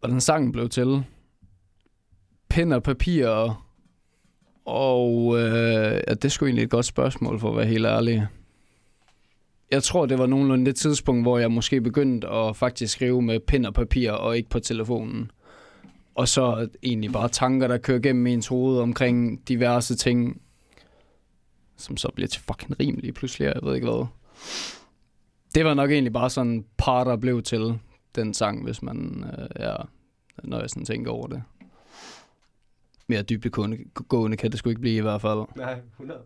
hvordan sangen blev til. Pen og papir, og øh, ja, det skulle egentlig et godt spørgsmål, for at være helt ærlig. Jeg tror, det var nogenlunde det tidspunkt, hvor jeg måske begyndte at faktisk skrive med pen og papir, og ikke på telefonen. Og så egentlig bare tanker, der kører gennem ens hoved omkring diverse ting, som så bliver til fucking rimelige pludselig, jeg ved ikke hvad. Det var nok egentlig bare sådan par, der blev til den sang, hvis man, øh, er, når jeg sådan tænker over det. Mere dybdegående kan det sgu ikke blive i hvert fald. Nej, 100.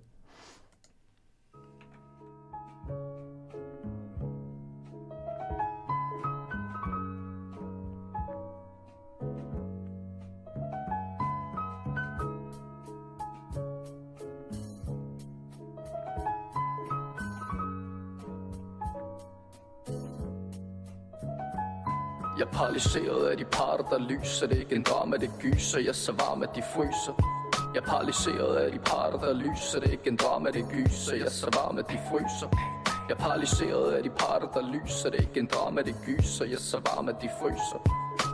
paralyseret af de parter, der lyser. Det er ikke en drama, det gyser. Jeg er så varm, at de fryser. Jeg er paralyseret af de parter, der lyser. Det er ikke en drama, det gyser. Jeg er så varm, at de fryser. Jeg er paralyseret af de parter, der lyser. Det er ikke en drama, det gyser. Jeg er så varm, at de fryser.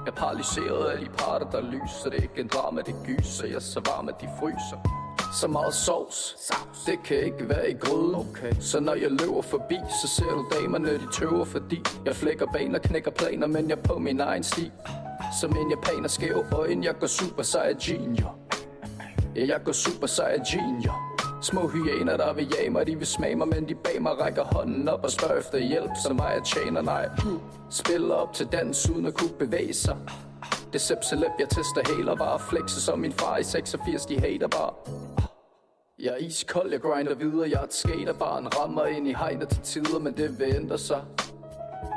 Jeg er paralyseret af de parter, der lyser. Det er ikke en drama, det gyser. Jeg er så varm, at de fryser så meget sovs. Det kan ikke være i gryden. Okay. Så når jeg løber forbi, så ser du damerne, de tøver, fordi jeg flækker baner, knækker planer, men jeg er på min egen sti. Som en japaner skæv øjne, jeg går super sej junior. Ja, jeg går super sej junior. Små hyæner, der vil jage mig, de vil smage mig, men de bag mig rækker hånden op og spørger efter hjælp, så mig jeg tjener nej. Spiller op til dans uden at kunne bevæge sig. Det sepselep, jeg tester heler bare Flexer som min far i 86, de hater bare. Jeg er iskold, jeg grinder videre. Jeg er et skaterbarn, rammer ind i hegnet til tider Men det vil ændre sig.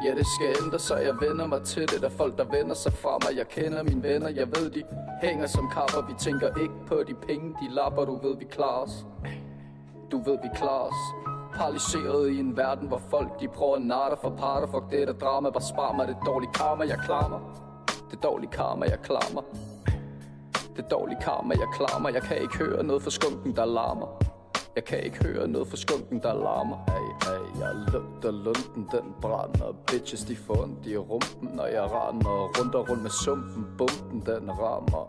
Ja, det skal ændre sig, jeg vender mig til det Der folk, der vender sig fra mig. Jeg kender mine venner, jeg ved, de hænger som kapper. Vi tænker ikke på de penge, de lapper. Du ved, vi klarer os. Du ved, vi klarer os. Paralyseret i en verden, hvor folk de prøver at narre for parter Fuck det der drama, bare spar mig det dårlige karma, jeg klarer mig det er dårlig karma, jeg klammer. Det er dårlig karma, jeg klammer. Jeg kan ikke høre noget for skunken, der larmer. Jeg kan ikke høre noget for skunken, der larmer. Ay, ay, jeg lugter lunden, den brænder. Bitches, de får ondt i rumpen Når jeg render rundt og rundt med sumpen. Bumpen, den rammer.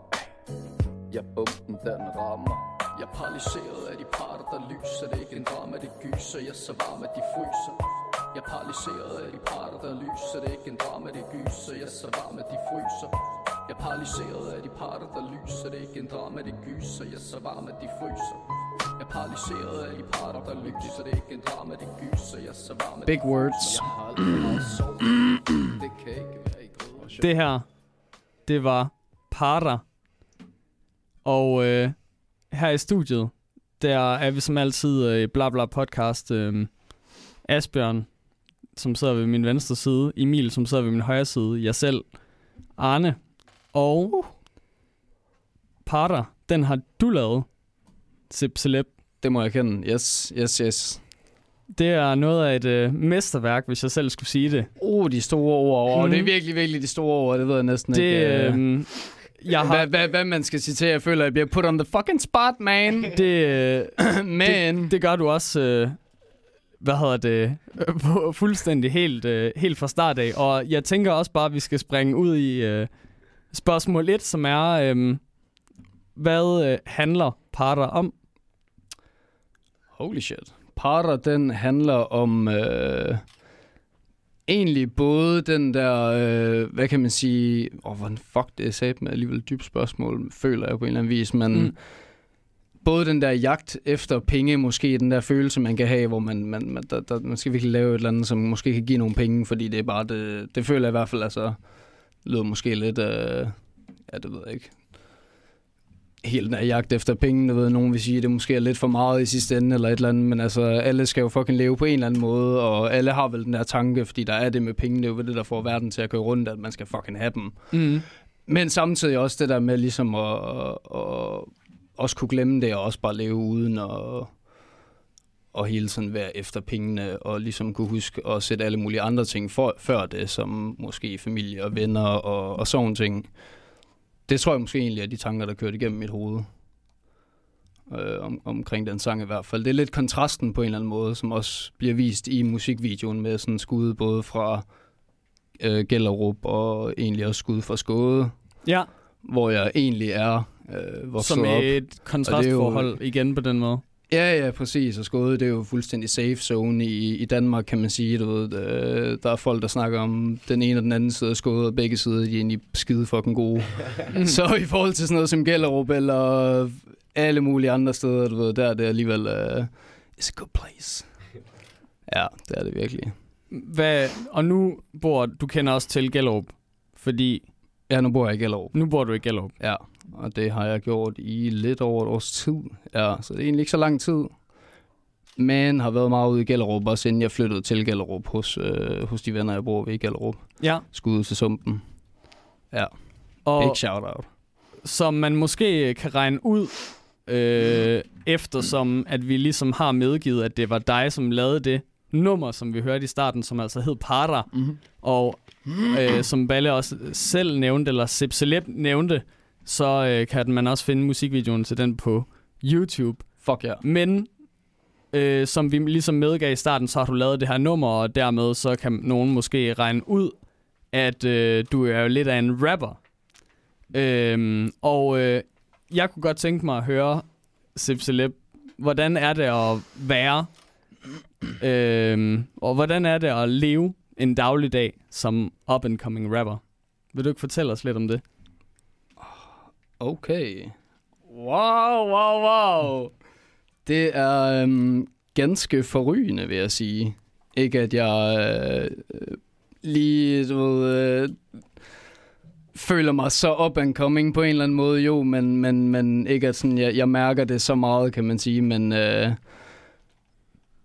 Ja, bumpen, den rammer. Jeg er paralyseret af de parter, der lyser. Det er ikke en drama, det gyser. Jeg er så varm, at de fryser jeg er paralyseret af de parter, der lyser Det er ikke en drama, det gyser Jeg er så varm, at de fryser Jeg er paralyseret af de parter, der lyser Det er ikke en drama, det gyser Jeg er så varm, at de fryser Jeg er paralyseret af de parter, der lyser Det er ikke en drama, det gyser Jeg er så varm, at Big words. Det kan ikke være i grød. Det her, det var Para. Og øh, her i studiet, der er vi som altid øh, i Bla Bla Podcast. Øh, Asbjørn, som sidder ved min venstre side. Emil, som sidder ved min højre side. Jeg selv. Arne. Og Para, den har du lavet. Sip Celeb. Det må jeg kende. Yes, yes, yes. Det er noget af et øh, mesterværk, hvis jeg selv skulle sige det. Oh, de store ord. Oh, Mm. det er virkelig, virkelig de store ord. Det ved jeg næsten Det, ikke. øh, øh, jeg har, hvad, hvad, hvad man skal til, jeg føler, at jeg bliver put on the fucking spot, man. det, øh, Men, det, det gør du også, øh, hvad hedder det, på- fuldstændig helt, øh, helt fra start af. Og jeg tænker også bare, at vi skal springe ud i øh, spørgsmål 1, som er, øh, hvad øh, handler parter om? holy shit. Parter, den handler om øh, egentlig både den der, øh, hvad kan man sige, åh, oh, hvordan fuck det er sat med alligevel et dybt spørgsmål, føler jeg på en eller anden vis, men Mm. Både den der jagt efter penge, måske den der følelse, man kan have, hvor man, man, man, der, der, man skal virkelig lave et eller andet, som måske kan give nogle penge, fordi det er bare, det, det føler jeg i hvert fald, altså, lyder måske lidt, øh, ja, det ved jeg ikke, helt den jagt efter penge, du ved, nogen vil sige, det måske er lidt for meget i sidste ende, eller et eller andet, men altså, alle skal jo fucking leve på en eller anden måde, og alle har vel den der tanke, fordi der er det med penge, det er jo det, der får verden til at køre rundt, at man skal fucking have dem. Mm. Men samtidig også det der med ligesom at, at, at også kunne glemme det, og også bare leve uden og, og hele tiden være efter pengene, og ligesom kunne huske at sætte alle mulige andre ting for, før det, som måske familie og venner og, og sådan ting. Det tror jeg måske egentlig er de tanker, der kørte igennem mit hoved. Øh, om, omkring den sang i hvert fald. Det er lidt kontrasten på en eller anden måde, som også bliver vist i musikvideoen med sådan skud både fra øh, Gellerup og egentlig også skud for skåde, Ja, hvor jeg egentlig er øh, vokset som op. et kontrastforhold igen på den måde. Ja, ja, præcis. Og Skåde, det er jo fuldstændig safe zone i, i Danmark, kan man sige. Du ved, øh, der er folk, der snakker om den ene og den anden side af Skåde, og begge sider de er egentlig skide fucking gode. Så i forhold til sådan noget som Gellerup, eller alle mulige andre steder, du ved, der er det alligevel... Uh, it's a good place. Ja, det er det virkelig. Hvad, og nu bor du kender også til Gellerup, fordi Ja, nu bor jeg i Gellerup. nu bor du i Gellerup. Ja, og det har jeg gjort i lidt over et års tid. Ja, så det er egentlig ikke så lang tid. Men har været meget ude i Gellerup, også inden jeg flyttede til Gellerup hos, øh, hos de venner, jeg bor ved i Gellerup. Ja, Skud til sumpen. Ja, og big shout out. som man måske kan regne ud, øh, eftersom at vi ligesom har medgivet, at det var dig, som lavede det nummer, som vi hørte i starten, som altså hed Para, Mm-hmm. og øh, som Balle også selv nævnte, eller Sip Celeb nævnte, så øh, kan man også finde musikvideoen til den på YouTube. Fuck ja. Men øh, som vi ligesom medgav i starten, så har du lavet det her nummer, og dermed så kan nogen måske regne ud, at øh, du er jo lidt af en rapper. Øhm, og øh, jeg kunne godt tænke mig at høre, Sip Celeb, hvordan er det at være, øhm, og hvordan er det at leve en dagligdag som up-and-coming rapper? Vil du ikke fortælle os lidt om det? Okay. Wow, wow, wow. Det er øhm, ganske forrygende, vil jeg sige. Ikke at jeg øh, lige, du ved, øh, føler mig så up and coming på en eller anden måde, jo, men, men, men ikke at sådan, jeg, jeg mærker det så meget, kan man sige, men øh,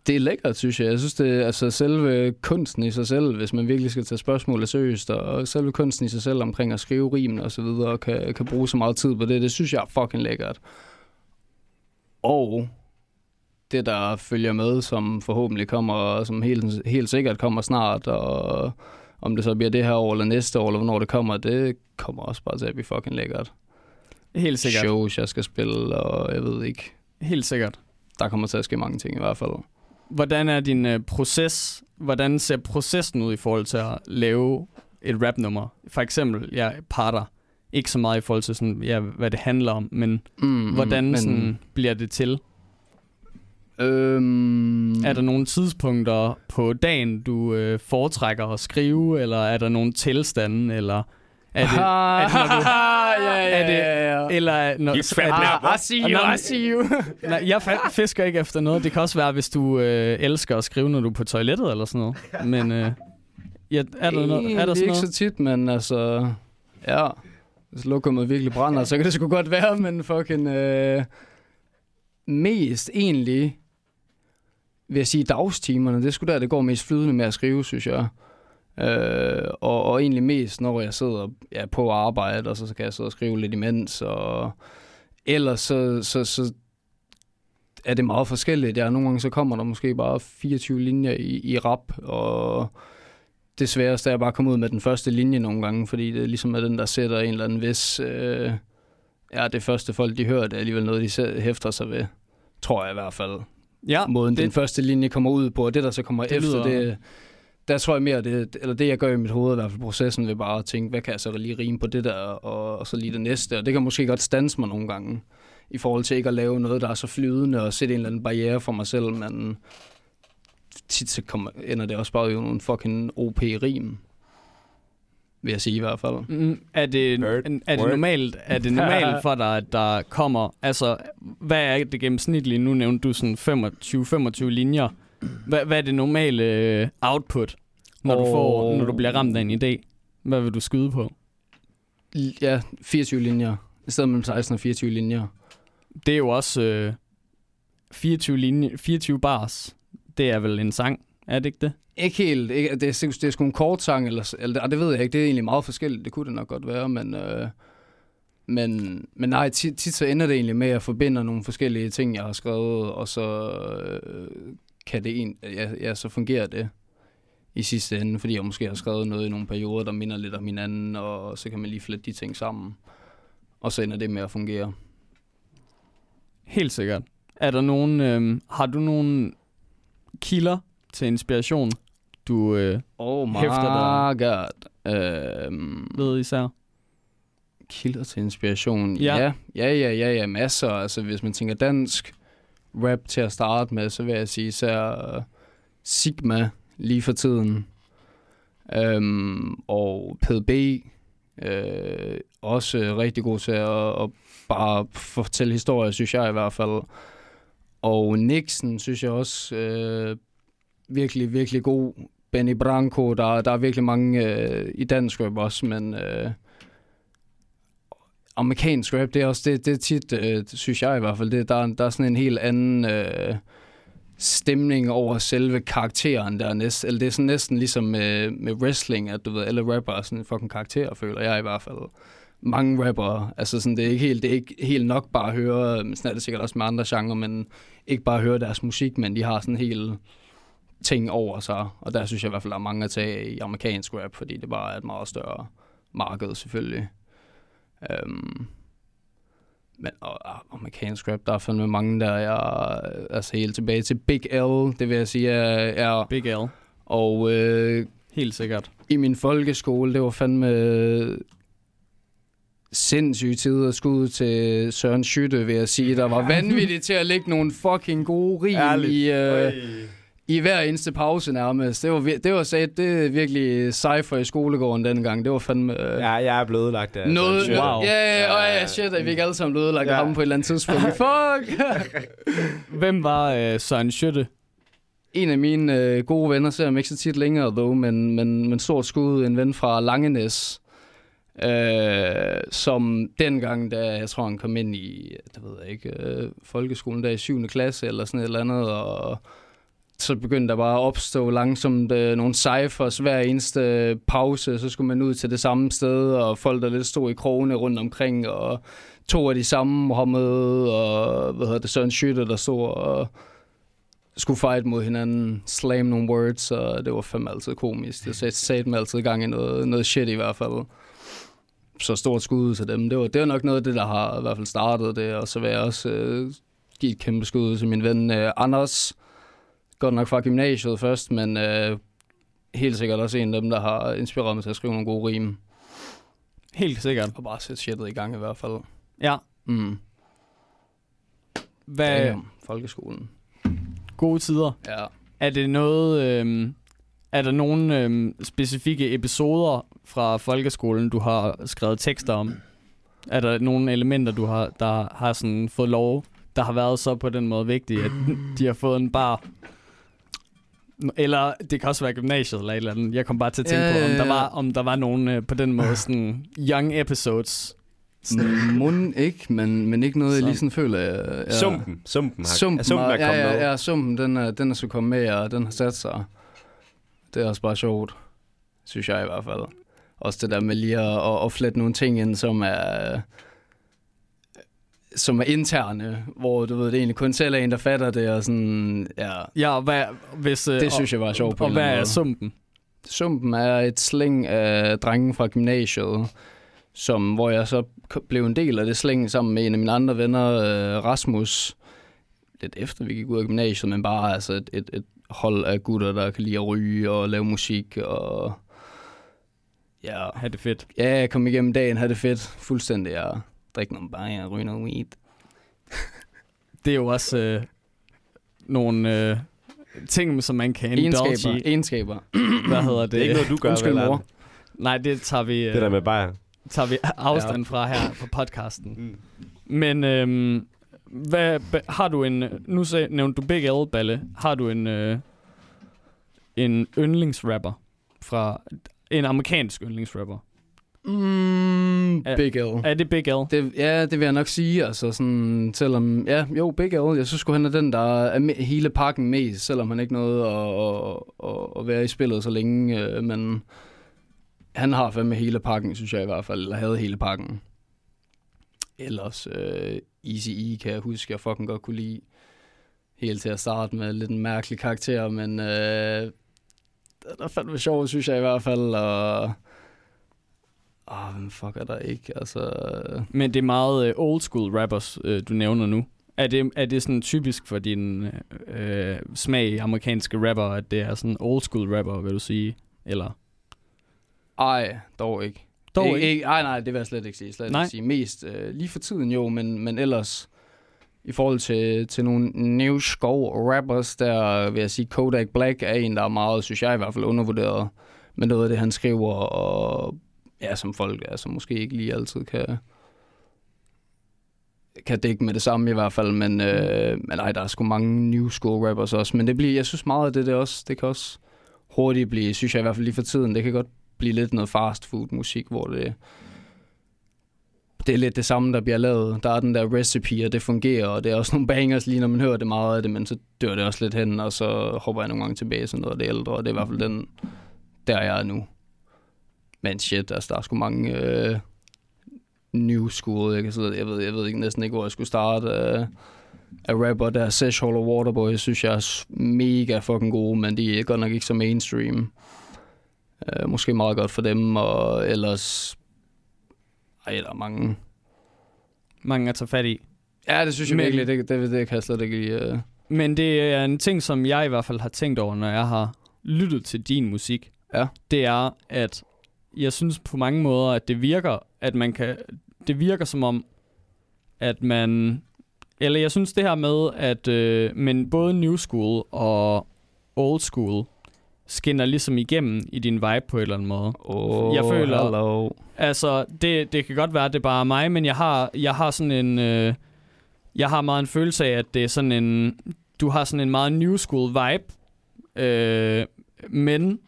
det er lækkert, synes jeg. Jeg synes, det er altså selve kunsten i sig selv, hvis man virkelig skal tage spørgsmålet seriøst, og selve kunsten i sig selv omkring at skrive rimene og så videre, og kan, kan bruge så meget tid på det, det synes jeg er fucking lækkert. Og det, der følger med, som forhåbentlig kommer, og som helt, helt sikkert kommer snart, og om det så bliver det her år eller næste år, eller hvornår det kommer, det kommer også bare til at blive fucking lækkert. Helt sikkert. Shows, jeg skal spille, og jeg ved ikke. Helt sikkert. Der kommer til at ske mange ting i hvert fald. Hvordan er din øh, proces? Hvordan ser processen ud i forhold til at lave et rapnummer? For eksempel, ja, parter. Ikke så meget i forhold til, sådan, ja, hvad det handler om, men Mm, hvordan men, sådan, bliver det til? Øhm, Er der nogle tidspunkter på dagen, du øh, foretrækker at skrive, eller er der nogle tilstande, eller er det, er det, når du, ja, ja, er det- ja, ja. eller når, now, I see you, I see you. nej, jeg fisker ikke efter noget. Det kan også være, hvis du øh, elsker at skrive, når du er på toilettet eller sådan noget. Men øh, ja, er der, noget, er der sådan ikke noget? så tit, men altså... Ja, hvis lokummet virkelig brænder, så kan det sgu godt være, men fucking... Øh, mest egentlig vil jeg sige dagstimerne. Det er sgu der, det går mest flydende med at skrive, synes jeg. Øh, og, og egentlig mest, når jeg sidder ja, på arbejde, og så, så kan jeg sidde og skrive lidt imens. Og ellers så, så, så er det meget forskelligt. Ja, nogle gange så kommer der måske bare 24 linjer i, i rap, og det sværeste er bare at komme ud med den første linje nogle gange, fordi det ligesom er den, der sætter en eller anden vis... Øh, ja, det første folk, de hører, det er alligevel noget, de selv hæfter sig ved. Tror jeg i hvert fald. Ja, Måden det- den første linje kommer ud på, og det, der så kommer Det efter, lyder- det, der tror jeg mere, det, eller det jeg gør i mit hoved, i hvert fald processen, ved bare at tænke, hvad kan jeg så lige rime på det der, og, og så lige det næste. Og det kan måske godt stanse mig nogle gange, i forhold til ikke at lave noget, der er så flydende, og sætte en eller anden barriere for mig selv, men tit så kommer, ender det også bare i nogle fucking OP-rim, vil jeg sige i hvert fald. Mm, er det, er det normalt, er det normalt for dig, at der kommer, altså, hvad er det gennemsnitlige? Nu nævnte du sådan 25-25 linjer. Hvad, hvad er det normale øh, output, når, du får, når du bliver ramt af en idé? Hvad vil du skyde på? Ja, 24 linjer. I stedet mellem 16 og 24 linjer. Det er jo også øh, 24, linje, 24 bars. Det er vel en sang, er det ikke det? Ikke helt. Ikke, det, er, det er sgu en kort sang, eller, eller det, det ved jeg ikke. Det er egentlig meget forskelligt. Det kunne det nok godt være, men... Øh, men, men nej, tit, tit så ender det egentlig med, at jeg forbinder nogle forskellige ting, jeg har skrevet, og så øh, kan det en, ja, ja, så fungerer det i sidste ende, fordi jeg måske har skrevet noget i nogle perioder, der minder lidt om hinanden, og så kan man lige flette de ting sammen. Og så ender det med at fungere. Helt sikkert. Er der nogen, øh, har du nogle kilder til inspiration, du øh, Oh my Hæfter god. Øhm, ved især? kilder til inspiration. Ja. Ja. ja, ja, ja, ja, masser. Altså, hvis man tænker dansk rap til at starte med, så vil jeg sige især uh, øh, Sigma lige for tiden. Øhm, og PDB. Øh, også rigtig god til at, at bare fortælle historier, synes jeg i hvert fald. Og Nixon synes jeg også øh, virkelig, virkelig god. Benny Branco, der, der er virkelig mange øh, i dansk rap også, men øh, amerikansk rap, det er også det, det er tit, øh, synes jeg i hvert fald, det, der, der er sådan en helt anden øh, stemning over selve karakteren der næsten, eller det er sådan næsten ligesom med, med wrestling, at du ved, alle rapper er sådan en fucking karakter, føler jeg i hvert fald. Mange rappere, altså sådan, det er ikke helt, det er ikke helt nok bare at høre, sådan er det sikkert også med andre genrer, men ikke bare høre deres musik, men de har sådan helt ting over sig, og der synes jeg i hvert fald, der er mange at tage i amerikansk rap, fordi det bare er et meget større marked selvfølgelig. Um, men og, og, amerikansk rap, der er fandme mange, der er altså helt tilbage til Big L, det vil jeg sige, er, er Big L. og øh, Helt sikkert. i min folkeskole, det var fandme sindssyge tider skud til Søren Schütte, vil jeg sige. Der var vanvittigt til at lægge nogle fucking gode rim Ærligt. i, øh, i hver eneste pause nærmest. Det var, det var sat, det er virkelig cypher i skolegården dengang. Det var fandme... Øh, Ja, jeg er blevet ødelagt af noget, Schütte. Wow. Ja, ja, Ja, ja, ja. shit, at vi ikke alle sammen blev ødelagt Ja. af ham på et eller andet tidspunkt. Fuck! Hvem var øh, Søren Schøtte? en af mine øh, gode venner, ser jeg ikke så tit længere, dog, men, men, men stort skud, en ven fra Langenæs, øh, som dengang, da jeg tror, han kom ind i, det ved jeg ikke, øh, folkeskolen der i 7. klasse eller sådan et eller andet, og så begyndte der bare at opstå langsomt øh, nogle cyphers hver eneste øh, pause, så skulle man ud til det samme sted, og folk der lidt stod i krogene rundt omkring, og to af de samme Mohammed og hvad hedder det, Søren Schütte, der stod og skulle fight mod hinanden, slam nogle words, og det var fandme altid komisk. Det satte sat mig altid i gang i noget, noget shit i hvert fald. Så stort skud til dem. Det var, det var nok noget af det, der har i hvert fald startet det, og så vil jeg også øh, give et kæmpe skud til min ven øh, Anders. Godt nok fra gymnasiet først, men øh, helt sikkert også en af dem, der har inspireret mig til at skrive nogle gode rim. Helt sikkert. Og bare sætte shitet i gang i hvert fald. Ja. Mm. Hvad Damn, folkeskolen. gode tider? Ja. Er det noget... Øh, er der nogle øh, specifikke episoder fra folkeskolen, du har skrevet tekster om? Er der nogle elementer, du har, der har sådan fået lov, der har været så på den måde vigtige, at de har fået en bar? Eller det kan også være gymnasiet eller et eller andet. Jeg kom bare til at tænke Ja, på, om ja, der ja. var, om der var nogle øh, på den måde sådan young episodes. Mund ikke, men, men ikke noget, jeg Så. lige sådan føler. Jeg, jeg, Sumpen. Sumpen har, Sumpen, sumpen er ja, kommet ja, med. ja, sumpen, den er, den er så kommet med, og den har sat sig. Det er også bare sjovt, synes jeg i hvert fald. Også det der med lige at, at, at flette nogle ting ind, som er som er interne, hvor du ved, det er egentlig kun selv er en, der fatter det, og sådan, ja, Ja, og hvad, hvis, øh, det synes jeg var sjovt på Og, og hvad er måde. sumpen? Sumpen er et slæng af drengen fra gymnasiet, som, hvor jeg så blev en del af det slæng sammen med en af mine andre venner, øh, Rasmus. Lidt efter vi gik ud af gymnasiet, men bare altså et, et, et hold af gutter, der kan lide at ryge og lave musik og ja, Ha' det fedt. ja komme igennem dagen, have det fedt, fuldstændig, ja. Drikke nogle bajer, ryge noget weed. Det er jo også øh, nogle øh, ting, som man kan indulge Egenskaber, i. egenskaber. Hvad hedder det? Det er ikke noget, du gør, Undskyld, vel, mor. Nej, det tager vi, øh, Det der med bajer. tager vi afstand fra her på podcasten. Mm. Men øhm, hvad, har du en... Nu sag, nævnte du Big L, Balle. Har du en, øh, en yndlingsrapper fra... En amerikansk yndlingsrapper? Mm, Er- Big L. Er det Big L? Det, ja, det vil jeg nok sige, altså sådan, selvom, ja, jo, Big L, jeg synes han er den, der er hele pakken mest, selvom han ikke nåede at, at, at, at være i spillet så længe, øh, men han har fandme hele pakken, synes jeg i hvert fald, eller havde hele pakken. Ellers, øh, Easy E kan jeg huske, jeg fucking godt kunne lide. Helt til at starte med lidt en mærkelig karakter, men øh, den er fandme sjov, synes jeg i hvert fald, og... Åh, hvem fuck er der ikke? Altså, Men det er meget øh, old school rappers, øh, du nævner nu. Er det, er det sådan typisk for din øh, smag amerikanske rapper, at det er sådan old school rapper, vil du sige? Eller? Ej, dog ikke. Dog ikke, ikke. Ej, nej, det vil jeg slet ikke sige. Slet Nej. ikke sige. Mest øh, lige for tiden jo, men, men ellers i forhold til, til nogle new school rappers, der vil jeg sige, Kodak Black er en, der er meget, synes jeg i hvert fald, undervurderet med noget af det, han skriver, og ja, som folk altså, måske ikke lige altid kan, kan dække med det samme i hvert fald, men, øh, men nej, der er sgu mange new school rappers også, men det bliver, jeg synes meget af det, det, også, det kan også hurtigt blive, synes jeg i hvert fald lige for tiden, det kan godt blive lidt noget fast food musik, hvor det, det er lidt det samme, der bliver lavet. Der er den der recipe, og det fungerer, og det er også nogle bangers lige, når man hører det meget af det, men så dør det også lidt hen, og så hopper jeg nogle gange tilbage til noget af det ældre, og det er i hvert fald den, der jeg er nu. Men shit, altså der er sgu mange øh, new school, jeg, kan sidde, jeg, ved, jeg ved ikke, næsten ikke, hvor jeg skulle starte øh, af rapper. Der er Sesh Hall og Waterboy, synes jeg er mega fucking gode, men de er godt nok ikke så mainstream. Øh, måske meget godt for dem, og ellers... Ej, der er mange... Mange at tage fat i. Ja, det synes jeg Men- virkelig, det, det, det kan jeg slet ikke lide. øh. Men det er en ting, som jeg i hvert fald har tænkt over, når jeg har lyttet til din musik. Ja. Det er, at jeg synes på mange måder, at det virker, at man kan... Det virker som om, at man... Eller jeg synes det her med, at øh, men både new school og old school skinner ligesom igennem i din vibe på en eller anden måde. Oh, Jeg føler- Hello. Altså, det, det kan godt være, at det er bare mig, men jeg har, jeg har sådan en... Øh, jeg har meget en følelse af, at det er sådan en... Du har sådan en meget new school vibe, øh, men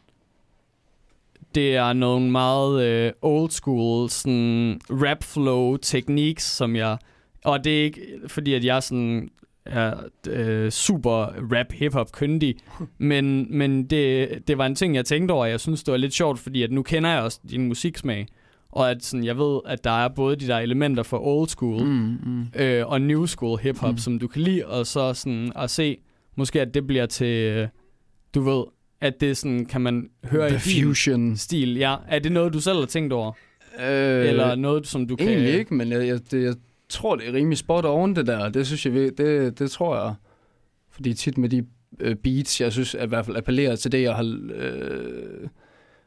det er nogle meget øh, old school sådan rap flow techniques, som jeg... Og det er ikke fordi, at jeg sådan er øh, super rap hip-hop kyndig, men, men det, det var en ting, jeg tænkte over, og jeg synes, det var lidt sjovt, fordi at nu kender jeg også din musiksmag, og at sådan, jeg ved, at der er både de der elementer for old school Mm, mm. øh, og new school hip-hop, Mm. mm. som du kan lide, og så sådan at se, måske at det bliver til, øh, du ved, at det sådan, kan man høre The i Fusion. stil. Ja, er det noget, du selv har tænkt over? Øh, Eller noget, som du kan... Egentlig ikke, men jeg, jeg, det, jeg tror, det er rimelig spot on det der. Det synes jeg, det, det tror jeg. Fordi tit med de øh, beats, jeg synes at i hvert fald appellerer til det, jeg har øh,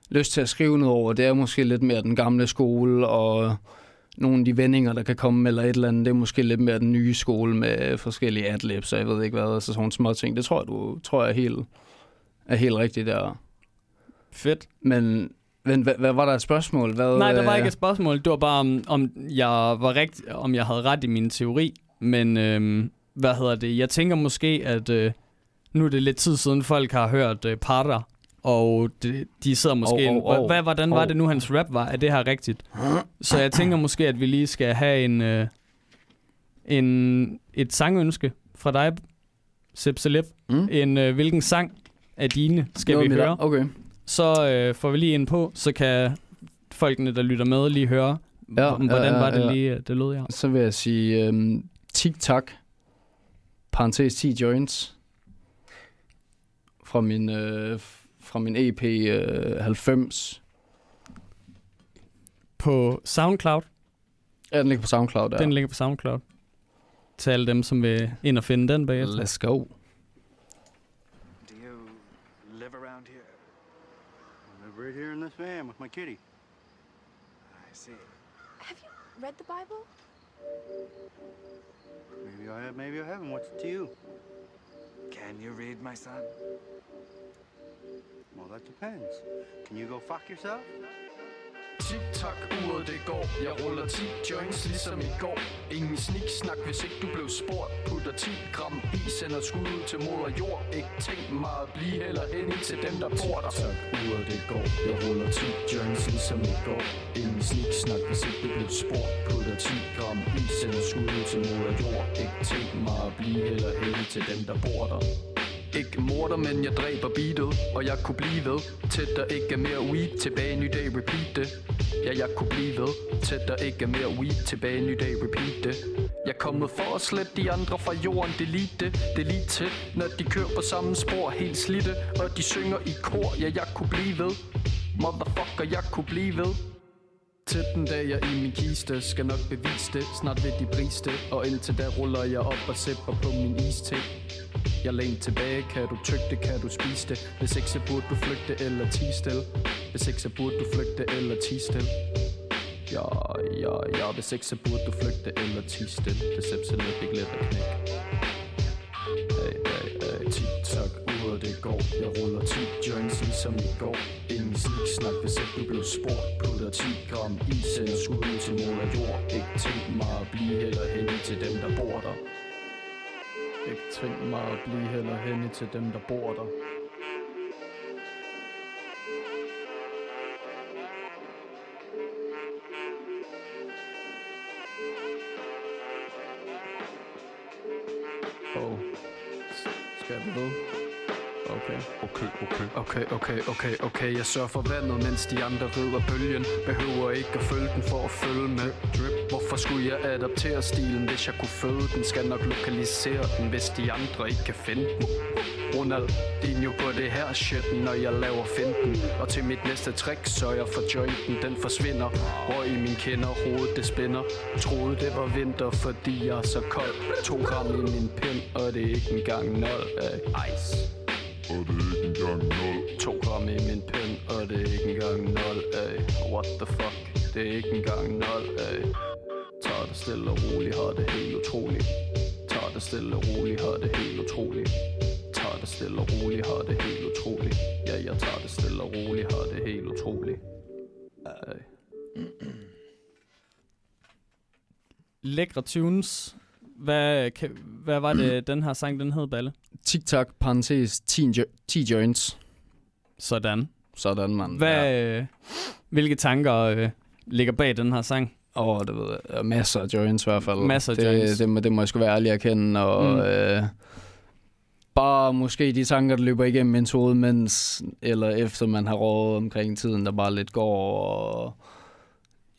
lyst til at skrive noget over, det er måske lidt mere den gamle skole, og nogle af de vendinger, der kan komme, eller et eller andet, det er måske lidt mere den nye skole med forskellige adlibs, og jeg ved ikke hvad, altså sådan små ting. Det tror jeg, du tror jeg helt, er helt rigtigt der. Fedt. Men, men hvad, hvad var der et spørgsmål? Hvad, Nej, der var øh, ikke et spørgsmål. Det var bare, om, om jeg var rigt, om jeg havde ret i min teori. Men øhm, hvad hedder det? Jeg tænker måske, at øh, nu er det lidt tid siden, folk har hørt øh, Parter. Og det, de sidder måske... Og- og- og- hvad, hvordan var og- det nu, hans rap var? Er det her rigtigt? Så jeg tænker måske, at vi lige skal have en, øh, en et sangønske fra dig, Sepp Celeb. Mm? En øh, hvilken sang af dine skal Noget vi høre? dig? Okay. Så øh, får vi lige ind på, så kan folkene, der lytter med, lige høre, Ja, ja, hvordan ja, var det ja. lige, det lød her. Så vil jeg sige øhm, tic-tac, parentes 10 joints, fra min, øh, fra min EP øh, 90. På SoundCloud. Ja, den ligger på SoundCloud der. Ja. Den ligger på SoundCloud. Til alle dem, som vil ind og finde den bagefter. Let's go. This van with my kitty. I see. Have you read the Bible? Maybe I have, maybe I haven't. What's it to you? Can you read, my son? Well, that depends. Can you go fuck yourself? Tik-tak, uret det går. Jeg ruller 10 joints ligesom i går. Ingen sniksnak, hvis ikke du blev spurgt. Putter 10 gram i, sender skud ud til moder jord. Ikke tænk mig at blive heller hen til dem der bor der. Tak, uret det går. Jeg ruller 10 joints ligesom i går. Ingen sniksnak, hvis ikke du blev spurgt. Putter 10 gram i, sender skud ud til moder jord. Ikke tænk mig at blive heller hen til dem der bor der. Ikke morder, men jeg dræber beatet Og jeg kunne blive ved. Til der ikke er mere weed Tilbage ny dag, repeat det Ja, jeg kunne blive ved. Til der ikke er mere weed. Tilbage ny dag, repeat det. Jeg er kommet for at slette de andre fra jorden. Delete det, delete til Når de kører på samme spor. Helt slidte Og de synger i kor. Ja, jeg kunne blive ved. Motherfucker, jeg kunne blive ved. Til den dag jeg i min kiste Skal nok bevise det. Snart vil de briste Og indtil da ruller jeg op og sipper på min iste. Jeg læn tilbage Kan du tygge det, kan du spise det. Hvis ikke så burde du flygte eller tige stille. Hvis ikke så burde du flygte eller tige stille. Ja, ja, ja Hvis ikke så burde du flygte eller tige stille. Det er simpelthen ikke let at knække. Hey, tik-tak, uret det går. Jeg ruller 10 joints ligesom i går. Ingen slik snak, hvis ikke du blev spurgt. Putter 10 gram i, sender skud til mål og jord. Ikke tænk mig at blive heller hen til dem, der bor der. Ikke tænk mig at blive heller hen til dem, der bor der. Okay. Okay, okay, okay, Jeg sørger for vandet, mens de andre rider bølgen. Behøver ikke at følge den for at følge med. Drip, hvorfor skulle jeg adaptere stilen Hvis jeg kunne føde den, skal nok lokalisere den Hvis de andre ikke kan finde den. Ronaldinho på det her shit, når jeg laver finten Og til mit næste trick sørger jeg for jointen, den forsvinder. Røg i min kinder, hovedet det spænder. Troede det var vinter, fordi jeg er så kold. To gram i min pind, og det er ikke engang nul af ice. Og det er ikke engang nul. To gram i min pind, og det er ikke engang nul af What the fuck, det er ikke engang nul af Tag det stille og roligt, har det helt utroligt. Tag det stille og roligt, har det helt utroligt. Tag det stille og roligt, har det helt utroligt. Ja, jeg tager det stille og roligt, har det helt utroligt. Ej. Lækre tunes. Hvad, kan, hvad var det, den her sang, den hed, Balle? TikTok, parentes, 10, jo- 10 joints. Sådan. Sådan, mand. Hvad, Ja. øh, hvilke tanker øh, ligger bag den her sang? Åh, det ved jeg. Masser af joints i hvert fald. Masser af det, joints. Det, må, det må jeg sgu være ærlig at kende. Og, Mm. øh, bare måske de tanker, der løber igennem ens hoved, mens eller efter man har rådet omkring tiden, der bare lidt går. Og,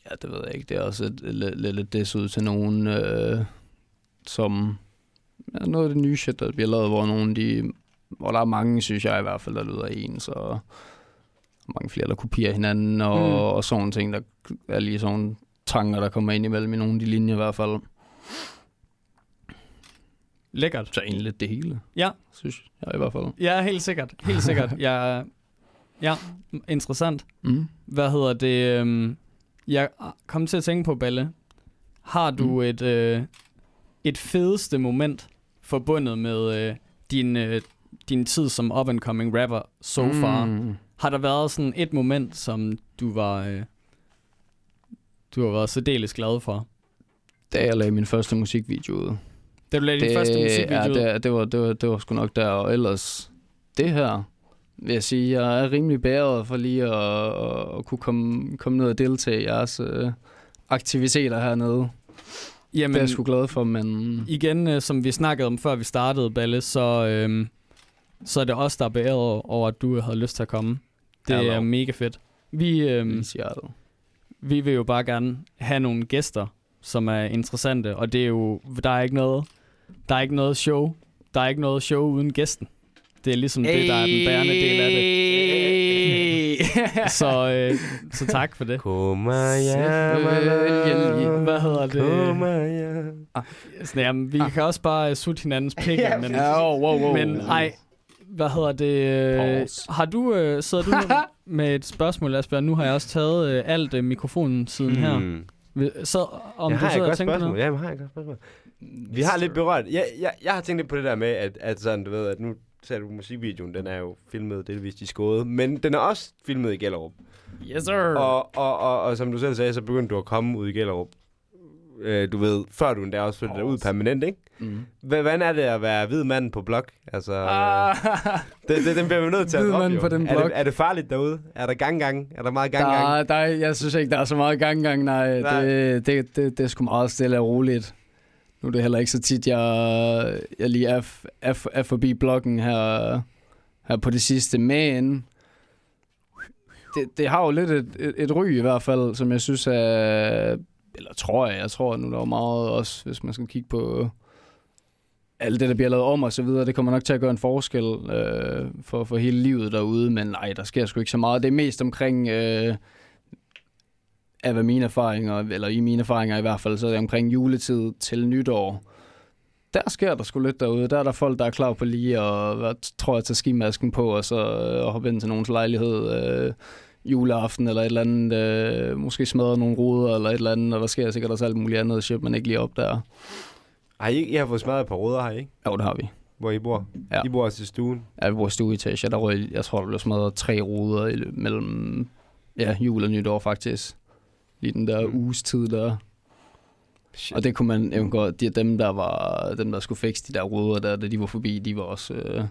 ja, det ved jeg ikke. Det er også lidt, lidt, lidt des ud til nogen, øh, som ja, noget af det nye shit, der bliver lavet, hvor nogen de, hvor der er mange, synes jeg i hvert fald, der lyder ens, og mange flere, der kopierer hinanden, og, Mm. og sådan nogle ting, der er lige sådan tanker, der kommer ind imellem i nogle af de linjer i hvert fald. Lækkert. Så egentlig lidt det hele, Ja, synes jeg i hvert fald. ja helt sikkert. Helt sikkert. Jeg, ja, interessant. Mm. Hvad hedder det? øhm, Jeg kom til at tænke på, Balle. Har du Mm. et, øh, et fedeste moment forbundet med øh, din, øh, din tid som up-and-coming rapper so far? Mm. Har der været sådan et moment, som du var... Øh, du har været særdeles glad for? Da jeg lavede min første musikvideo ud. Da du lavede din første musikvideo? Ja, det, det, var, det, var, det var sgu nok der. Og ellers, det her, vil jeg sige, jeg er rimelig bæret for lige at, at, at kunne komme, komme ned og deltage i jeres øh, aktiviteter hernede. Jamen, det er jeg sgu glad for, men... igen, øh, som vi snakkede om, før vi startede, Balle, så, øh, så er det os, der er beæret over, at du havde lyst til at komme. Det Ja, er mega fedt. Vi, øh, vi vil jo bare gerne have nogle gæster, som er interessante, og det er jo, der er ikke noget, der er ikke noget show, der er ikke noget show uden gæsten. Det er ligesom det, der er den bærende del af det. Så, øh, så tak for det. Kumbaya, Hvad hedder det? Kumbaya. Sådan, jamen, vi kan også bare øh, sutte hinandens pikke, men, Ja, oh, wow, wow. men ej, hvad hedder det? øh, Pause. Har du, øh, sidder du med et spørgsmål, Asbjørn? Nu har jeg også taget øh, alt øh, mikrofonen siden hmm. her. Hmm. Så om jeg du har et sidder og godt tænker spørgsmål. noget? Ja, jeg har et godt spørgsmål. Vi har lidt berørt. Jeg, jeg, jeg har tænkt lidt på det der med, at, at sådan, du ved, at nu ser du musikvideoen, den er jo filmet delvist i Skåde, men den er også filmet i Gellerup. Yes, sir. Og, og, og, og som du selv sagde, så begyndte du at komme ud i Gellerup. Øh, du ved, før du endda også flyttede ud permanent, ikke? Mm. Hvordan er det at være hvid mand på blok? Altså, ah. det, det, den bliver vi nødt til at Hvid mand på den er, blok. det, er det farligt derude? Er der ganggang? Er der meget Der, ganggang? er- der, er- jeg synes ikke, der er så meget ganggang, nej. Nej. Det, det, det, det er sgu meget stille og roligt. Nu er det heller ikke så tit, jeg, jeg lige er, er, er forbi bloggen her, her på det sidste. Men det, det har jo lidt et, et, et ry i hvert fald, som jeg synes er... Eller tror jeg, jeg tror nu der er meget også, hvis man skal kigge på alt det, der bliver lavet om og så videre, det kommer nok til at gøre en forskel øh, for, for hele livet derude, men nej, der sker sgu ikke så meget. Det er mest omkring øh, af hvad mine erfaringer, eller i mine erfaringer i hvert fald, så er det omkring juletid til nytår. Der sker der sgu lidt derude. Der er der folk, der er klar på lige at, hvad, tror jeg, tage skimasken på, og så øh, hoppe ind til nogens lejlighed øh, juleaften eller et eller andet. Øh, måske smadre nogle ruder eller et eller andet, og der sker sikkert også alt muligt andet shit, man ikke lige opdager. Har I, I har fået smadret et par ruder, har I ikke? Jo, det har vi. Hvor I bor? Ja. I bor også i stuen. Ja, i vores stueetage, der røg, jeg tror, der blev smadret tre ruder i, mellem ja, jul og nytår faktisk. Lige den der Mm. uges tid der. Shit. Og det kunne man jo godt, de, dem der var, dem der skulle fikse de der ruder der, da de var forbi, de var også, øh,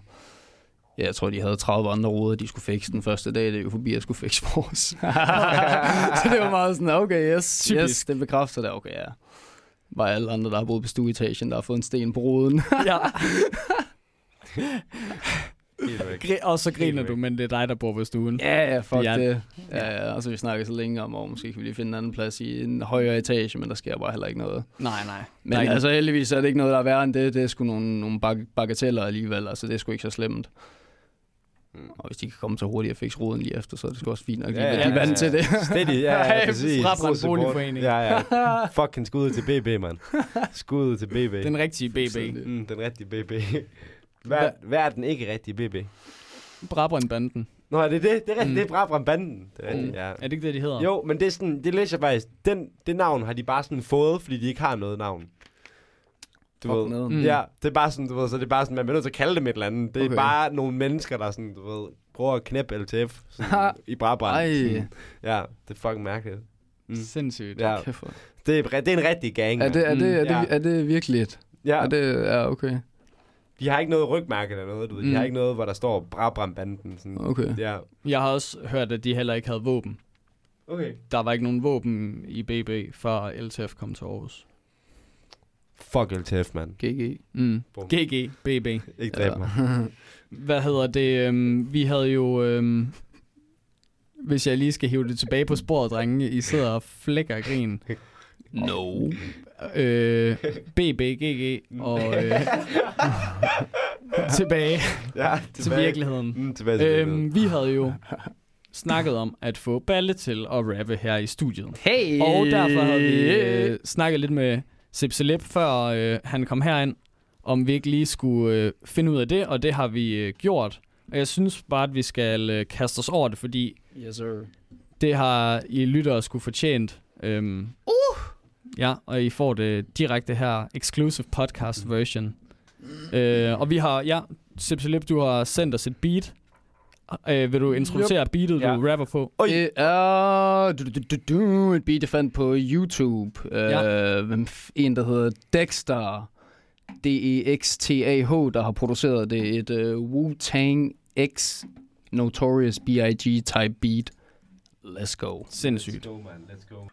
ja, jeg tror de havde 30 andre ruder, de skulle fikse den første dag, det er jo forbi, at skulle fikse vores. så det var meget sådan, okay, yes, Typisk. yes, det bekræfter det, okay, ja. Var alle andre, der har boet på stueetagen, der har fået en sten på ruden. ja. Gri- og så griner Helt du, men det er dig, der bor på stuen. Ja, ja, fuck Ja. det. Ja, ja, og så vi snakker så længe om, og måske kan vi lige finde en anden plads i en højere etage, men der sker bare heller ikke noget. Nej, nej. Men ikke- altså heldigvis er det ikke noget, der er værre end det. Det er sgu nogle, nogle bag- bagateller alligevel, altså det er sgu ikke så slemt. Mm. Og hvis de kan komme så hurtigt og fikse roden lige efter, så er det sgu også fint nok. Ja, Ja, ja, de er ja, vant ja. til det. Steady, ja, ja, Hey, præcis. frabrændt boligforening. Ja, ja. Fucking skud til BB, mand. Skud til BB. Den rigtige BB. Mm, den rigtige BB. Hvad, hvad er den ikke rigtige BB? Brabrand-banden. Nå, er det det? Det er rigtigt, Mm. det er Brabrand Banden. Det er rigtigt, Mm. ja. Er det ikke det, de hedder? Jo, men det er sådan, det læser jeg faktisk, den, det navn har de bare sådan fået, fordi de ikke har noget navn. Du Fuck ved. Mm. Ja, det er bare sådan, du ved, så det er bare sådan, man bliver nødt til at kalde dem et eller andet. Det er Okay. bare nogle mennesker, der sådan, du ved, prøver at knæppe LTF sådan, i Brabrand. Ej. Sådan, ja, det er fucking mærkeligt. Mm. Sindssygt. Ja, Kæft, hvor- det er, det er en rigtig gang, Er det, er, det, er, det, Ja. er det virkelig? Ja, Er det, ja, okay. De har ikke noget rygmærke eller noget, du ved. De Mm. har ikke noget, hvor der står Brabrand-banden. Sådan. Okay. Ja. Jeg har også hørt, at de heller ikke havde våben. Okay. Der var ikke nogen våben i BB, før LTF kom til Aarhus. Fuck LTF, mand. GG. Mm. Bum. GG, BB. Ikke Ja. dræb mig. Hvad hedder det? Øhm, vi havde jo... Øhm, hvis jeg lige skal hive det tilbage på sporet, drenge. I sidder og flækker grin. No. Øh, BBGG og øh, tilbage Ja, til virkeligheden. Mm, tilbage til virkeligheden. Øhm, vi havde jo snakket om at få Balle til at rappe her i studiet. Hey! Og derfor havde vi øh, snakket lidt med Sip Celeb, før øh, han kom herind, om vi ikke lige skulle øh, finde ud af det, og det har vi øh, gjort. Og jeg synes bare, at vi skal øh, kaste os over det, fordi Yes, sir. det har I lyttere skulle fortjent. Øhm, uh! Ja, og I får det direkte her, exclusive podcast version. Øh, og vi har, ja, Sip Celeb, du har sendt os et beat. Øh, vil du introducere yep. beatet, Ja. du rapper på? Oj. Det er du, du, du, du, et beat, jeg fandt på YouTube. Ja. Ja. En, der hedder Dexter. E D-E-X-T-A-H, der har produceret det. Et uh, Wu-Tang X Notorious B.I.G. type beat. Let's go. Sindssygt. Let's go, man. Let's go.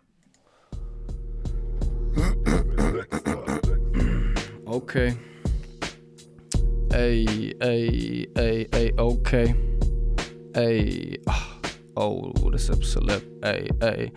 Okay. Ey, ey, ey, ey, okay. Ey, oh, ah. oh, det er celeb. Ey, ey.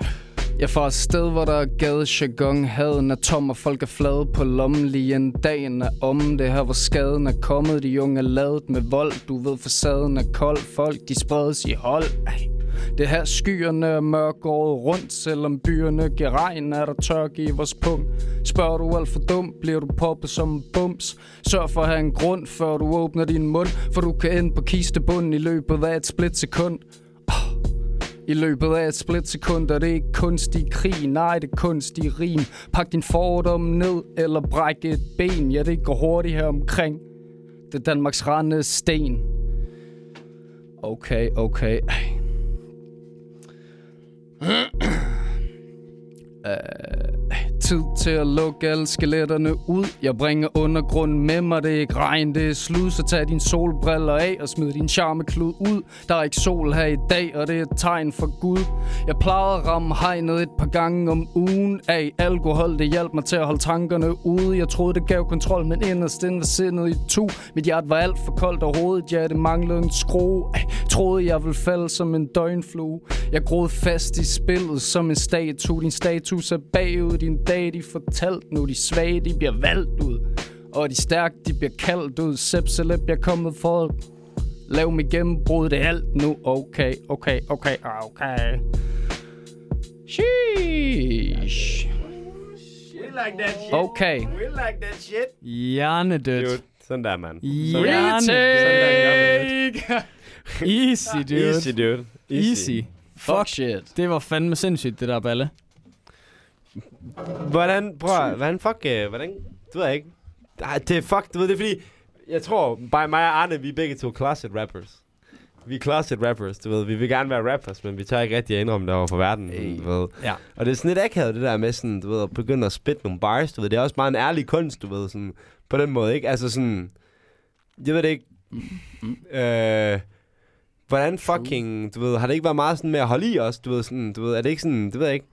Jeg er fra et sted, hvor der er gade, jargon, haden er tom, og folk er flade på lommen lige en dagen er om. Det her, hvor skaden er kommet, de unge er lavet med vold. Du ved, facaden er kold, folk de spredes i hold. Ey. Det her skyerne er mørk året rundt, selvom byerne giver regn, er der tørke i vores pung. Spørger du alt for dum, bliver du poppet som en bums. Sørg for at have en grund, før du åbner din mund, for du kan ende på kistebunden i løbet af et splitsekund. I løbet af et splitsekund er det ikke kunstig krig, nej det er kunstig rim. Pak din fordom ned eller bræk et ben, ja det går hurtigt her omkring. Det er Danmarks rende sten. Okay, okay. Øh, tid til at lukke alle skeletterne ud. Jeg bringer undergrunden med mig Det er ikke regn, det er slud. Så tag dine solbriller af og smid din charmeklud ud. Der er ikke sol her i dag Og det er et tegn for Gud. Jeg plejede at ramme hegnet et par gange om ugen. Af alkohol, det hjalp mig til at holde tankerne ude. Jeg troede det gav kontrol, men inderst inde var sindet i tu Mit hjerte var alt for koldt og hovedet, ja det manglede en skrue. Ej, Troede jeg ville falde som en døgnflue. Jeg groede fast i spillet som en statue. Din status er bagud, din dag de fortalt nu De svage de bliver valgt ud Og de stærke de bliver kaldt ud Sepp Celeb jeg er kommet for at Lav mig gennembrud, det er alt nu Okay, okay, okay, okay Sheesh. We like that shit. Okay. We like that shit. Hjernedødt. Dude, sådan der, mand. Hjernedødt. Easy, dude. Easy, dude. Easy. Fuck Fuck, shit. det var fandme sindssygt, det der balle. Hvordan, prøv at- hvordan fuck, øh, hvordan, du ved jeg ikke. Ej, det er fuck, du ved, det er fordi, jeg tror, bare mig og Arne, vi er begge to closet rappers. Vi er closet rappers, du ved. Vi vil gerne være rappers, men vi tør ikke rigtig at indrømme det over for verden, Ey. du ved. Ja. Og det er sådan lidt akavet, det der med sådan, du ved, at begynde at spit nogle bars, du ved. Det er også bare en ærlig kunst, du ved, sådan, på den måde, ikke? Altså sådan, jeg ved det ikke. Øh, hvordan fucking, du ved, har det ikke været meget sådan med at holde i os, du ved, sådan, du ved, er det ikke sådan, det ved jeg ikke.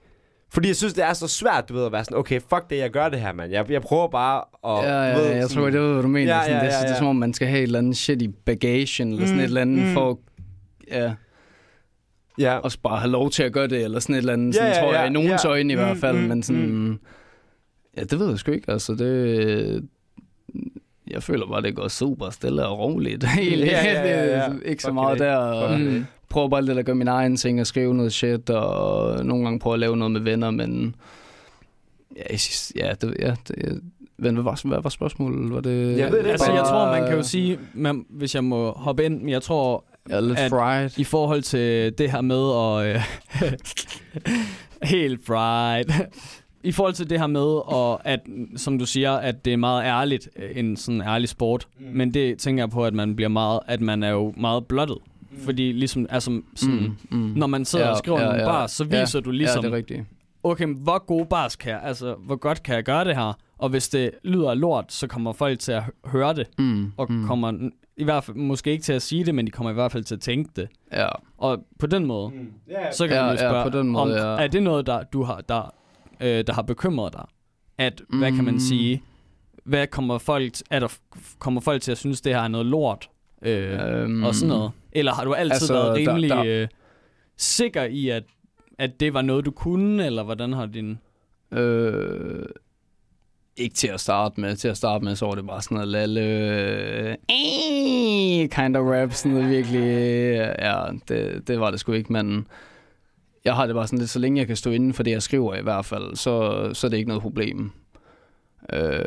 Fordi jeg synes, det er så svært, du ved, at være sådan, okay, fuck det, jeg gør det her, mand. Jeg, jeg prøver bare at, Ja, du ved, ja, jeg sådan, tror, det er, hvad du mener. Ja, sådan, ja, det, er- ja, det er ja. som om, man skal have et eller andet shit i bagagen, eller sådan Mm, et eller andet, mm. for ja, Ja, også bare have lov til at gøre det, eller sådan et eller andet, Ja, sådan, ja, tror jeg, ja, i nogens ja. øjne i Mm, hvert fald, mm, men sådan, ja, det ved jeg sgu ikke, altså det, jeg føler bare, det går super stille og roligt, egentlig, Ja, ja, ja, ja. Ikke så meget der, og det. Prøver bare lidt at gøre min egen ting, og skrive noget shit, og nogle gange prøve at lave noget med venner, men ja, jeg synes- ja, det, ja, det, men hvad var, hvad var spørgsmålet? Var det, Jeg ved det Altså, bare- jeg tror, man kan jo sige, man, hvis jeg må hoppe ind, men jeg tror, Ja, lidt at- fried. i forhold til det her med at... Øh, helt fried. I forhold til det her med, og at, som du siger, at det er meget ærligt, øh, en sådan ærlig sport. Mm. Men det tænker jeg på, at man bliver meget, at man er jo meget blottet. Mm. Fordi ligesom, altså sådan, mm. mm. når man sidder Ja, og skriver ja, nogle ja. bars, så viser du ligesom, Ja, det er rigtigt. okay, hvor gode bars kan jeg, altså, hvor godt kan jeg gøre det her? Og hvis det lyder lort, så kommer folk til at hø- høre det, Mm. og mm. kommer i hvert fald, måske ikke til at sige det, men de kommer i hvert fald til at tænke det. Ja. Og på den måde, mm. ja, så kan Ja, man jo ja, spørge, på den måde, om, ja. er det noget, der, du har, der, øh, der har bekymret dig? At, mm. hvad kan man Mm. sige, hvad kommer folk, er der, kommer folk til at synes, det her er noget lort? Øh, Øhm, og sådan noget. Eller har du altid altså, været der- rimelig der- Øh, sikker i, at, at det var noget, du kunne, eller hvordan har din... Øh, ikke til at starte med. Til at starte med, så var det bare sådan noget lalle... Øh, kind of rap. Sådan noget virkelig... Ja, det, det var det sgu ikke, men... Jeg har det bare sådan lidt, så længe jeg kan stå inden for det, jeg skriver i hvert fald, så, så er det ikke noget problem. Øh,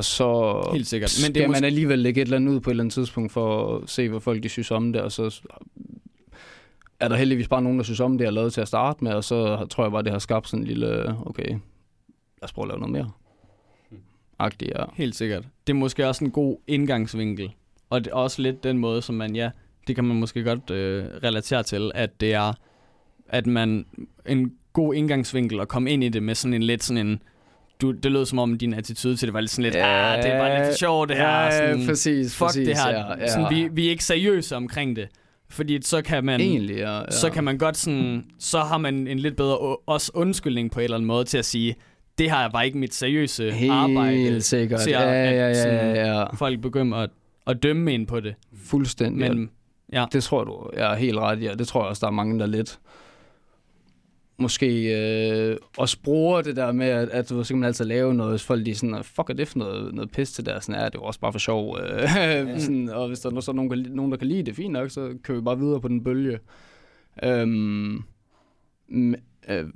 og så Helt sikkert. Men det er skal man alligevel lægge et eller andet ud på et eller andet tidspunkt, for at se, hvad folk de synes om det, og så er der heldigvis bare nogen, der synes om det, jeg lavet til at starte med, og så tror jeg bare, det har skabt sådan en lille, okay, lad os prøve at lave noget mere. Agtigt, ja. Helt sikkert. Det er måske også en god indgangsvinkel. Og det er også lidt den måde, som man, ja, det kan man måske godt øh, relatere til, at det er, at man, en god indgangsvinkel at komme ind i det med sådan en lidt sådan en, du, det lød som om din attitude til det var lidt sådan lidt, ja, ah, det er bare lidt for sjovt det her. Ja, sådan, præcis, fuck præcis, det her. ja, ja. Sådan, vi, vi er ikke seriøse omkring det. Fordi så kan man, Egentlig, ja. ja. så kan man godt sådan, så har man en lidt bedre også undskyldning på en eller anden måde til at sige, det her er bare ikke mit seriøse Helt arbejde. sikkert. til Ja, at- ja, ja, sådan- ja, ja. Folk begynder at, at dømme ind på det. Fuldstændig. Men ja, Det tror du, jeg er helt ret i, og det tror jeg også, der er mange, der lidt måske øh, også bruger det der med, at, at så kan man altid lave noget, hvis folk de sådan, fuck er det for noget, noget pis til der, sådan er det er jo også bare for sjov. Øh, sådan, og hvis der er så nogen, nogen, der kan lide det, fint nok, så kører vi bare videre på den bølge. Øhm, øh,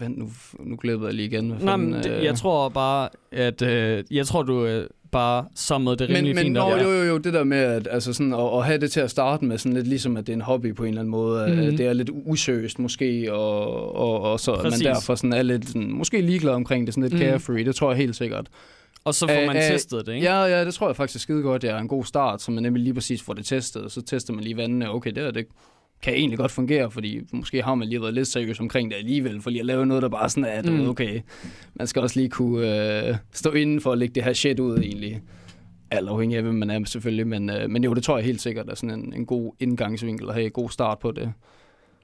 vent, nu, nu glæder jeg lige igen. Hvad Nej, fanden, men det, øh, jeg tror bare, at øh, jeg tror, du øh, bare summede det men, rimelig men fint op. jo, jo, jo, det der med at, altså sådan, at, at have det til at starte med, sådan lidt ligesom at det er en hobby på en eller anden måde. Mm. Det er lidt useriøst måske, og, og, og så Præcis. man derfor sådan er lidt sådan, måske ligeglad omkring det, sådan lidt mm. carefree, det tror jeg helt sikkert. Og så får man øh, testet det, ikke? Ja, ja, det tror jeg faktisk skide godt, det er en god start, så man nemlig lige præcis får det testet, og så tester man lige vandene, okay, det, her, det kan egentlig godt fungere, fordi måske har man lige været lidt seriøs omkring det alligevel, for lige at lave noget, der bare sådan er, du Mm. ved, okay, man skal også lige kunne øh, stå inden for at lægge det her shit ud egentlig. Alt afhængig af, hvem man er selvfølgelig, men, øh, men jo, det tror jeg helt sikkert er sådan en, en god indgangsvinkel at have en god start på det.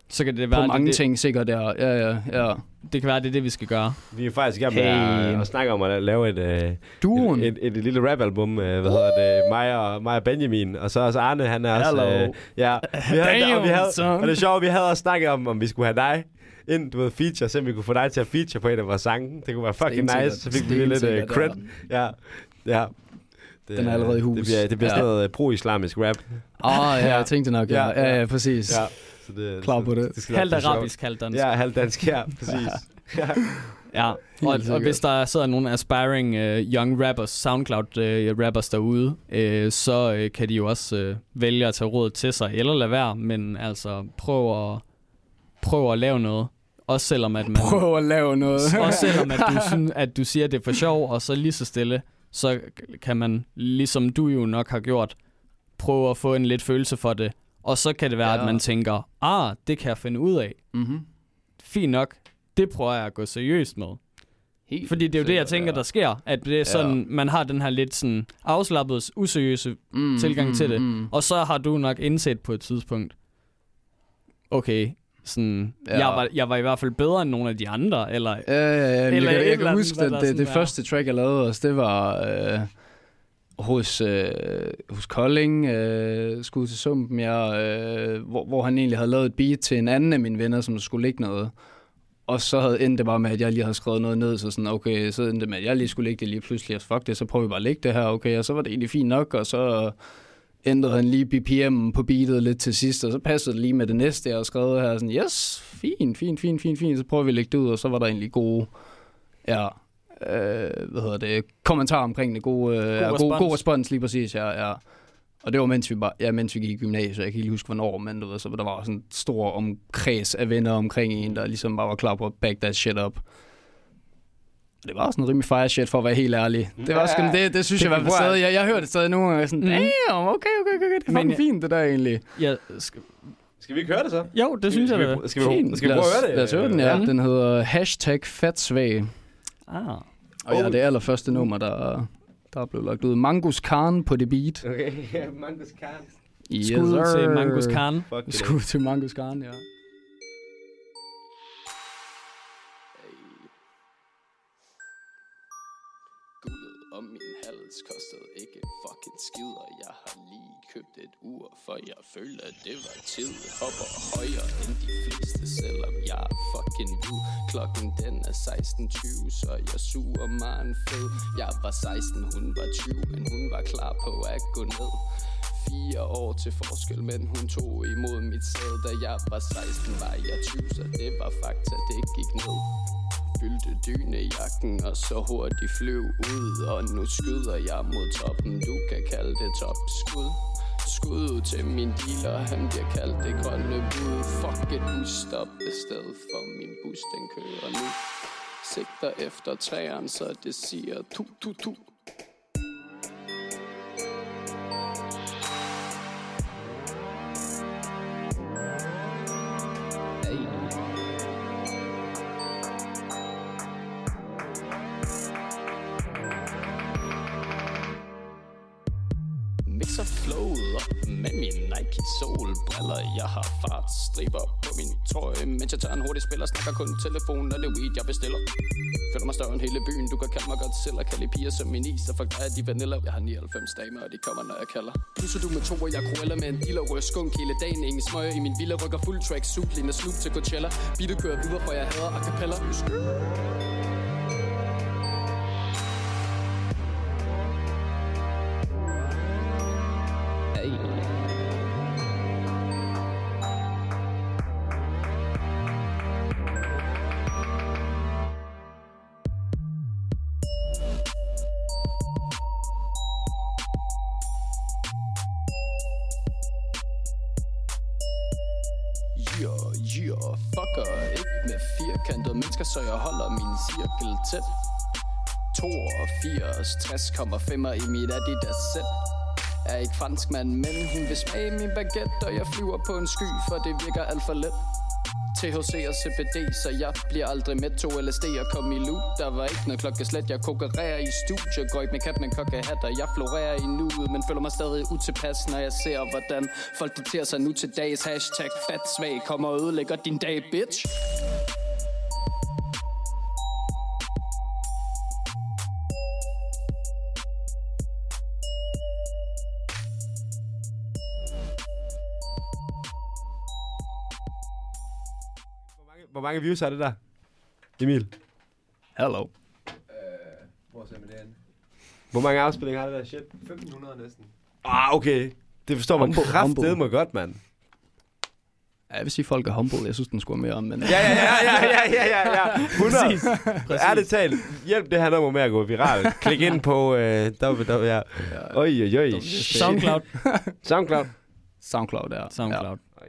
Så kan det På være, mange det, ting sikkert, ja, ja, ja, ja. Det, kan være, det er det, vi skal gøre. Vi er faktisk i gang med Hey. at, at snakke om at lave et, øh, Duoen. et, et, et, lille rapalbum, øh, hvad hedder det, mig og, mig og Benjamin, og så også Arne, han er også... Hello. Øh, ja, vi havde, Damn, og, vi havde, son. og det er sjovt, vi havde også snakket om, om vi skulle have dig ind, du ved, feature, så vi kunne få dig til at feature på en af vores sange. Det kunne være fucking Stensikkert. nice, så fik vi lidt uh, cred. ja. Ja. Det, Den er allerede i hus. Det bliver, det bliver sådan Ja. noget uh, pro-islamisk rap. Åh, oh, ja, jeg tænkte nok, ja, Ja, ja, ja. ja, præcis. Ja. Så det, Klar på det. det skal Halvt arabisk, halvt dansk. Ja, halvt dansk, ja, præcis. ja. Ja, og, og hvis der sidder nogle aspiring uh, young rappers, SoundCloud uh, rappers derude, uh, så uh, kan de jo også uh, vælge at tage rådet til sig, eller lade være, men altså prøv at, prøv at lave noget. Også selvom at man... Prøv at lave noget. Også selvom at du, synes, at du siger, at det er for sjov, og så lige så stille, så kan man, ligesom du jo nok har gjort, prøve at få en lidt følelse for det. Og så kan det være, ja. Ja. at man tænker, ah, det kan jeg finde ud af. mm-hmm. Fint nok, det prøver jeg at gå seriøst med. Helt Fordi det er jo det, jeg tænker, der sker. At det er sådan, man har den her lidt sådan afslappet, useriøse mm, tilgang til det. Mm. Og så har du nok indset på et tidspunkt, okay, sådan, ja. Ja. jeg, var, jeg var i hvert fald bedre end nogle af de andre, eller Ja, ja, ja. Eller jeg, kan, jeg kan huske, at det, det er. første track, jeg lavede også, det var øh, hos, øh, hos Kolding, øh, skud til Sumpen, jeg, øh, hvor, hvor han egentlig havde lavet et beat til en anden af mine venner, som skulle ligge noget. Og så havde endte det bare med, at jeg lige havde skrevet noget ned, så sådan, okay, så endte det med, at jeg lige skulle ligge det lige pludselig, og fuck det, så prøver vi bare at ligge det her, okay, og så var det egentlig fint nok, og så ændrede han lige BPM på beatet lidt til sidst, og så passede det lige med det næste, jeg havde skrevet her, sådan, yes, fint, fint, fint, fint, fint, så prøver vi at lægge det ud, og så var der egentlig gode, ja, øh, hvad hedder det, kommentarer omkring det, gode, øh, god, respons. god, god respons lige præcis, ja, ja. Og det var mens vi, bare, ja, mens vi gik i gymnasiet, jeg kan ikke lige huske hvornår, men du ved, så der var sådan en stor omkreds af venner omkring en, der ligesom bare var klar på at back that shit up. Og det var også en rimelig fire shit, for at være helt ærlig. Det var sgu, det, det synes Det jeg var stadig. Jeg, jeg hørte det stadig nogle gange sådan, Mhm. damn, okay, okay, okay, det er Men fucking fint, det der egentlig. Ja, skal, Skal vi ikke høre det så? jo, det synes jeg, skal det vi, skal vi, skal vi prøve at høre det? Lad os høre den, ja. Ja. Den hedder hashtag fatsvag. Ah. Og ja, det allerførste nummer, der, der er blevet lagt ud. Mangus Khan på det beat. Okay, Mangus Khan. Yes, Skud til. Mangus Khan. Fuck det. Skud til Mangus Khan, ja. Guldet om min hals kostede ikke fucking skid Og jeg har købt et ur For jeg følte at det var tid. Hopper højere end de fleste Selvom jeg er fucking hvid. Klokken den er 16.20 Så jeg suger mig en fed. Jeg var 16, hun var 20 Men hun var klar på at gå ned. Fire år til forskel, men hun tog imod mit sæd. Da jeg var 16, var jeg 20 Så det var fakta, det gik ned. Fyldte dynejakken og så hurtigt flyv ud. Og nu skyder jeg mod toppen, du kan kalde det topskud. Skud ud til min dealer, han bliver kaldt det grønne bud. Fuck et busstop i stedet for min bus, den kører nu. Sigter efter træerne, så det siger tu tu tu. Jeg Snakker kun telefonen og det weed jeg bestiller. Føler mig større end hele byen Du kan kalde mig godt selv og kalde piger som min is Og fuck dig er de vanilla. Jeg har 99 damer og de kommer når jeg kalder. Pusser du med to og jeg krueller med en dealer Rører skunk hele dagen. Ingen smøger i min villa Rykker full track Suit ligner Snoop til Coachella. Beatet kører videre for jeg hader a cappella. Holder min cirkel tæt 82, 60,5 i mit Adidas sæt Er ikke fransk mand, men hun vil smage min baguette Og jeg flyver på en sky, for det virker alt for let. THC og CBD, så jeg bliver aldrig med. To LSD og kom i loop. Der var ikke noget klokkeslæt, jeg konkurrerer i studie Går ikke med kat, men kokkehatter, jeg florerer i nuet Men føler mig stadig utilpas, når jeg ser, hvordan Folk daterer sig nu til dags. Hashtag fat svag, kommer og ødelægger din dag, bitch. Hvor mange, views er det der? Emil? Hello. Hvor ser man det Hvor mange afspillinger har det der shit? 1500 næsten. Ah, okay. Det forstår man kraftedeme godt, mand. Ja, jeg vil sige, at folk er humble. Jeg synes, den skulle mere om, men... Ja, ja, ja, ja, ja, ja, ja, ja. 100. Ærligt talt, hjælp det her nummer med at gå viralt. Klik ind på øh, www. Ja. Oj, oj, oj. Soundcloud. SoundCloud. Soundcloud, ja. Soundcloud. Ej,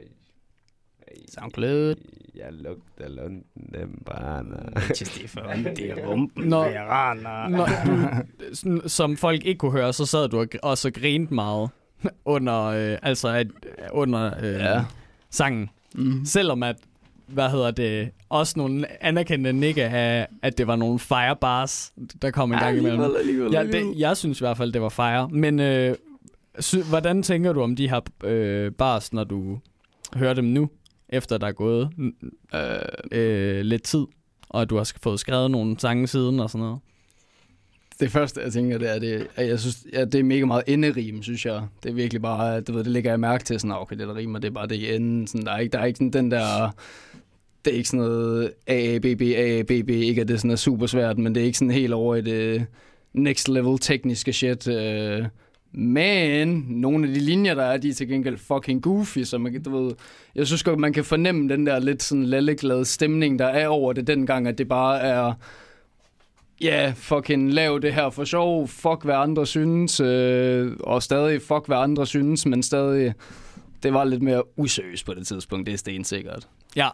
Ja. Soundcloud. Jeg lugter lunden bare. det er rumpen. Når, når du, sådan, som folk ikke kunne høre, så sad du og og grinte meget under, øh, altså at, under øh, Ja. sangen. Mm. Selvom at, hvad hedder det, også nogle anerkendte nikke af, at det var nogle firebars, der kom en gang imellem. Alligevel, alligevel, Ja, det, jeg synes i hvert fald, det var fire. Men øh, sy, hvordan tænker du om de her øh, bars, når du hører dem nu, efter der er gået Øh, øh, lidt tid, og at du har fået skrevet nogle sange siden og sådan noget? det første, jeg tænker, det er, det, at jeg synes, ja, det er mega meget enderim, synes jeg. Det er virkelig bare, du ved, det lægger jeg mærke til, sådan, ah, okay, det der rimer, det er bare det i enden. Sådan, der, er ikke, der er ikke sådan den der, det er ikke sådan noget AABB, AABB, ikke at det sådan er super svært, men det er ikke sådan helt over i det next level tekniske shit. Øh, men nogle af de linjer, der er, de er til gengæld fucking goofy, så man, du ved, jeg synes godt, man kan fornemme den der lidt sådan lalleglade stemning, der er over det dengang, at det bare er, ja, fucking lav det her for sjov, fuck hvad andre synes, øh, og stadig fuck hvad andre synes, men stadig, det var lidt mere useriøst på det tidspunkt, det er stensikkert. Ja,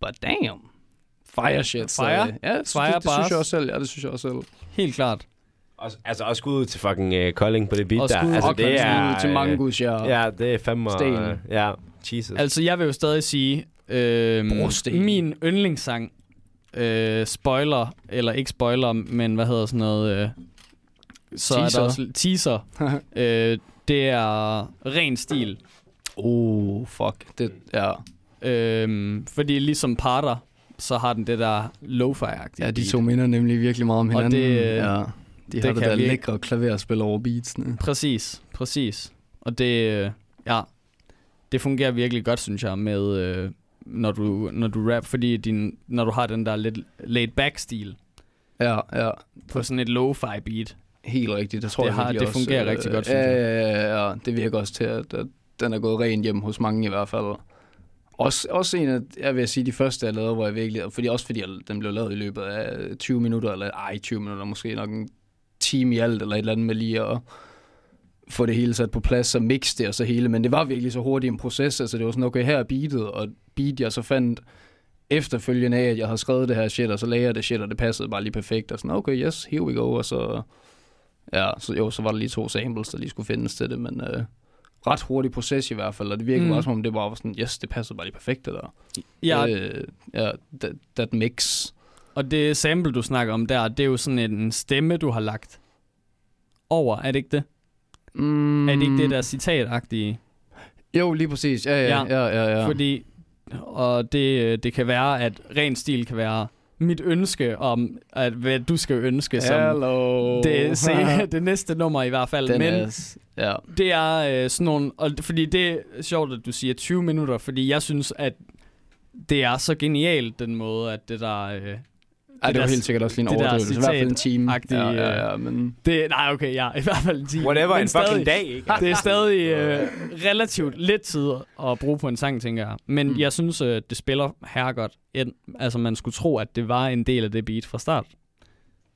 But damn. Fire shit. så, Fire? øh, Ja, det, Fire det, det, synes jeg også selv. Ja, det synes jeg også selv. helt klart. Også, altså også skud ud til fucking uh, Kolding på det beat Og der. Altså og det er... til mange øh, ja. Ja, det er fandme... Sten. øh, Ja, Jesus. Altså, jeg vil jo stadig sige, øh, Brosten. min yndlingssang, øh, spoiler, eller ikke spoiler, men hvad hedder sådan noget, øh, så Teaser. er der også teaser. øh, det er ren stil. oh, fuck. Det, ja. Øh, fordi ligesom Parter, så har den det der lo-fi-agtige ja, de beat. to minder nemlig virkelig meget om Og hinanden. det, øh, ja. De det har det kan der virke- lækre klaverspil over beatsene. Præcis, præcis. Og det, øh, ja, det fungerer virkelig godt, synes jeg, med, øh, når, du, når du rap, fordi din, når du har den der lidt laid-back-stil Ja, ja. på sådan et lo-fi beat. Helt rigtigt. Det tror Det jeg har- det også, fungerer rigtig godt, synes jeg. ja, ja, ja. Det virker også til, at, at den er gået rent hjem hos mange i hvert fald. Også, også en af, jeg vil sige, de første, jeg lavede, hvor jeg virkelig, fordi også fordi jeg, den blev lavet i løbet af 20 minutter, eller ej, 20 minutter, måske nok en time i alt, eller et eller andet med lige at få det hele sat på plads, så mix det og så hele, men det var virkelig så hurtigt en proces, altså det var sådan, okay, her er beatet, og beat, jeg så fandt efterfølgende af, at jeg havde skrevet det her shit, og så lagde jeg det shit, og det passede bare lige perfekt, og sådan, okay, yes, here we go, og så, ja, så jo, så var der lige to samples, der lige skulle findes til det, men øh, ret hurtig proces i hvert fald, og det virkede Mm. mm. bare som om, det bare var sådan, yes, det passede bare lige perfekt, det der. Ja, Øh, ja, that, that mix. og det sample, du snakker om der, det er jo sådan en stemme, du har lagt over, er det ikke det? Mm, Er det ikke det der citatagtige? Jo, lige præcis, ja, ja, Ja. ja, ja, ja. Fordi, og det, det kan være, at ren stil kan være mit ønske om, at hvad du skal ønske som Hello. det, se, det næste nummer i hvert fald. Den Men er, s- ja. det er øh, sådan nogle, og, fordi det er sjovt, at du siger 20 minutter, fordi jeg synes, at det er så genialt, den måde, at det der... Øh, Ej, det var helt sikkert også lige en overdrivelse. I hvert fald en time. Ja, ja, ja, men... det, nej, okay, ja, i hvert fald en time. Whatever, Men en fucking stadig- dag, ikke? Det er stadig øh, relativt lidt tid at bruge på en sang, tænker jeg. Men Mm. jeg synes, øh, det spiller herregodt. Altså, man skulle tro, at det var en del af det beat fra start.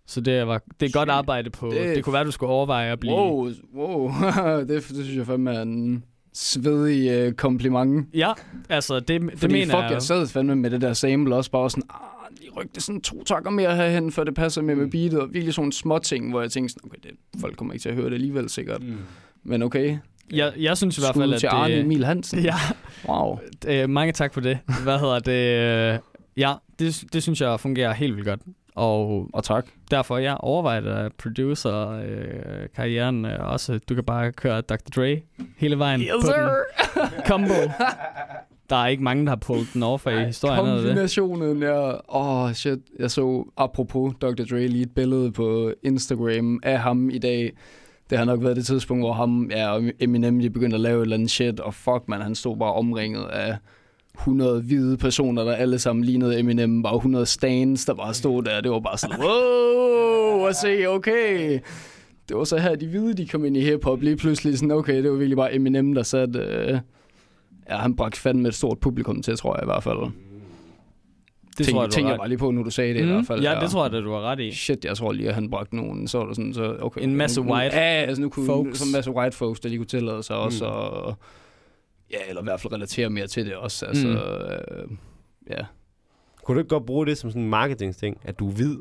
Så det, var, det er godt Sygt. arbejde på. Det- Det, kunne være, du skulle overveje at blive... Wow, wow. det, det synes jeg fandme er en svedig øh, kompliment. Ja, altså, det, det Fordi mener fuck, jeg. jeg sad fandme med det der sample også bare sådan, ah, lige ryk det sådan to takker mere herhen, for det passer med med beatet, og virkelig sådan små ting, hvor jeg tænkte sådan, okay, det, folk kommer ikke til at høre det alligevel sikkert. Mm. Men okay, Jeg, jeg synes i hvert fald, at til Arne det... Emil Hansen. Ja, Wow. øh, mange tak for det. Hvad hedder det? øh, Ja, det, det synes jeg fungerer helt vildt godt. Og Og tak. derfor jeg overvejer at producer-karrieren øh, også. Du kan bare køre Dr. Dre hele vejen på den combo. Der er ikke mange, der har pullet den off af historien. Kombinationen, ja. Åh, oh, shit. Jeg så, apropos Dr. Dre, lige et billede på Instagram af ham i dag. Det har nok været det tidspunkt, hvor ham ja, og Eminem de begyndte at lave et eller andet shit, og fuck, man, han stod bare omringet af 100 hvide personer, der alle sammen lignede Eminem. Bare 100 stands, der bare stod der. Det var bare sådan, wow, og se, okay. Det var så her, de hvide, de kom ind i hiphop. Lige pludselig sådan, okay, det var virkelig bare Eminem, der satte... Øh, Ja, han bragte fandme et stort publikum til, tror jeg i hvert fald. Det Tænk, tror jeg, tænker jeg bare lige på, nu du sagde det mm, i hvert fald. Ja, det tror jeg, da, du har ret i. Shit, jeg tror lige, at han bragte nogen, så var der sådan, så okay. En masse nu, white Ja, altså nu kunne folks. så en masse white folks, der lige kunne tillade sig også, Mm. og, ja, eller i hvert fald relatere mere til det også, altså, Mm. øh, ja. Kunne du ikke godt bruge det som sådan en marketing-ting, at du er hvid?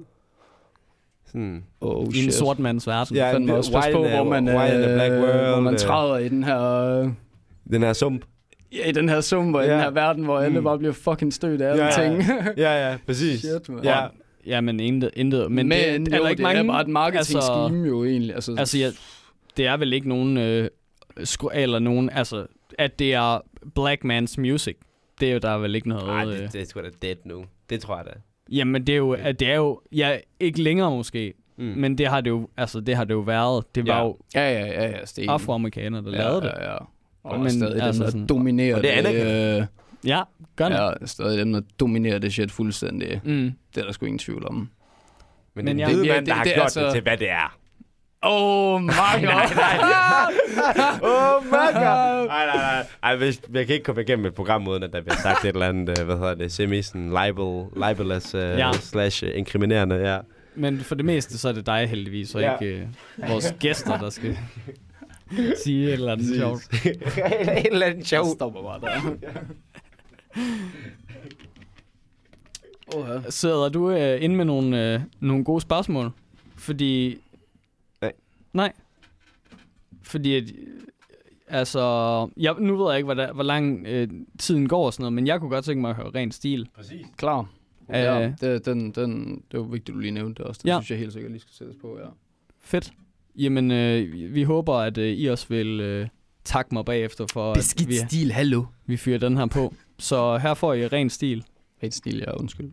Sådan, Oh, I en sort mands verden. Ja, fandme det- også white på, hvor man, white in a black world, hvor man øh. træder i den her... Øh, den her sump. Ja, i den her sum, og i Ja. den her verden, hvor alle Mm. bare bliver fucking stødt af Ja, ja. alting. Ja, ja, præcis. Shit, man. Ja, Ja, men intet. intet. Men, Men, det, jo, eller det ikke mange, er bare et marketing altså- scheme jo egentlig. Altså, Altså, jeg, det er vel ikke nogen... Øh, skru, eller nogen... Altså, at det er black man's music. Det er jo der er vel ikke noget... Nej, øh, det, det er sgu da dead nu. Det tror jeg da. Jamen, det er jo... at Det er jo... Ja, ikke længere måske. Mm. Men det har det jo... Altså, det har det jo været. Det var Ja. jo ja, ja, ja, ja, Sten. afroamerikanere, der ja, lavede det. Ja, ja. Og Men, stadig altså dem, der sådan- dominerer Og det anerkender øh, Ja, gør det. Ja, stadig dem, der dominerer det shit fuldstændig. Mm. Det er der sgu ingen tvivl om. Men, Men er en Ja, mand, der det- har det gjort altså- det til, hvad det er. Oh, Marker! Åh, oh, makker! Nej, nej, nej. Ej, hvis, jeg kan ikke komme igennem et program, uden at der bliver sagt et eller andet, øh, hvad hedder det, semi sådan libel, libelous uh, Ja. slash uh, inkriminerende, ja. Men for det meste, så er det dig heldigvis, og Ja. ikke øh, vores gæster, der skal sige et eller andet sjovt. en eller anden sjov. Jeg stopper bare der. Åh, Sidder du øh, inde med nogle, øh, nogle gode spørgsmål? Fordi... Nej. Nej. Fordi at, øh, altså, jeg, nu ved jeg ikke, hvor, der, hvor lang øh, tiden går og sådan noget, men jeg kunne godt tænke mig at høre ren stil. Klar. Øh. Ja, det, den, den, det var vigtigt, du lige nævnte det også. Det Ja. ja. synes jeg helt sikkert lige skal sættes på, ja. Fedt. Jamen, øh, vi- håber, at øh, I også vil øh, takke mig bagefter for, at vi, stil, hallo. vi fyrer den her på. Så her får I ren stil. Helt stil, ja, undskyld.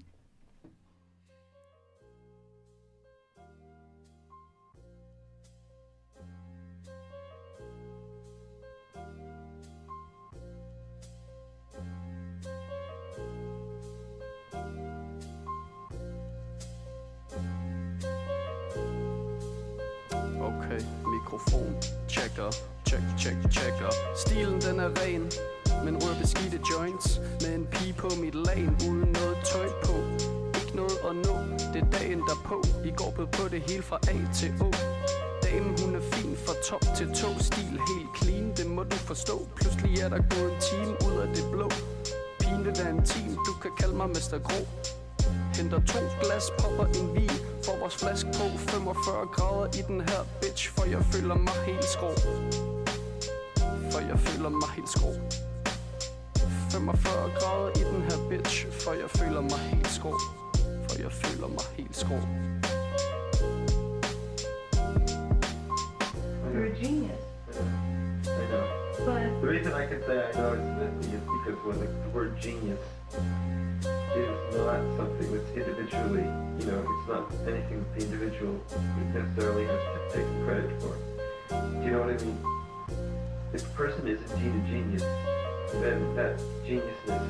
Mikrofon, checker, check, check, checker. Stilen den er ren, men rød beskidte joints Med en pige på mit lag uden noget tøj på. Ikke noget at nå, det er dagen derpå. I går blev på det hele fra A til Å. Damen hun er fin fra top til tå. Stil helt clean, det må du forstå. Pludselig er der gået en time ud af det blå. Pigen vil være team, du kan kalde mig Mr. Grå Henter to glas, popper en vin Får vores flaske på. 45 grader i den her bitch For jeg føler mig helt skrå. For jeg føler mig helt skrå. 45 grader i den her bitch For jeg føler mig helt skrå. For jeg føler mig helt skrå. You're a genius. I know. But The reason I can say I know it's messy is because when the word genius something that's individually, you know, it's not anything that the individual necessarily has to take credit for. Do you know what I mean? If a person is indeed a genius, then that geniusness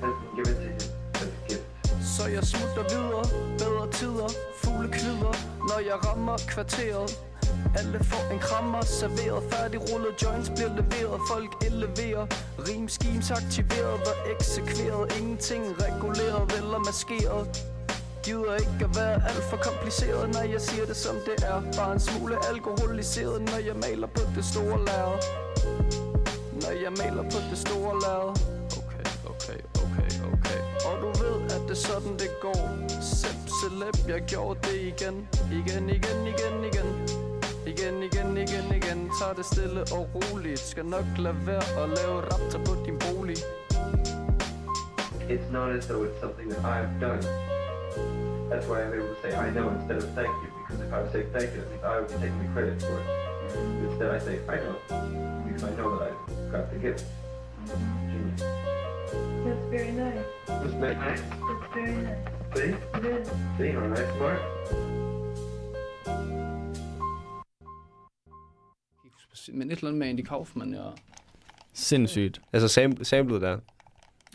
has been given to him as a gift. Så jeg smutter videre, bedre tider, fugle kvider, når jeg rammer kvarteret. Alle får en krammer serveret, færdig rullet joints bliver leveret, folk eleverer. Rim schemes aktiveret og eksekveret, ingenting reguleret eller maskeret. Gider ikke at være alt for kompliceret, når jeg siger det som det er. Bare en smule alkoholiseret, når jeg maler på det store lærred. Når jeg maler på det store lærred. Okay, okay, okay, okay. Og du ved, at det er sådan, det går. Sep, celeb, jeg gjorde det igen. Igen, igen, igen, igen. Igen, igen, igen, igen. Tag det stille og roligt. Skal nok lade være at lave raptor på din bolig. It's not as though it's something that I've done. That's why I'm able to say I know instead of thank you, because if I was saying thank you, I think I would be taking the credit for it. Instead, I say I know, because I know that I've got the gift. Genius. that's very nice. Isn't that nice? It's very nice. See? It is. See, aren't I smart? Men et eller andet med Andy Kaufman, ja. Sindssygt. Altså sam- samlet der.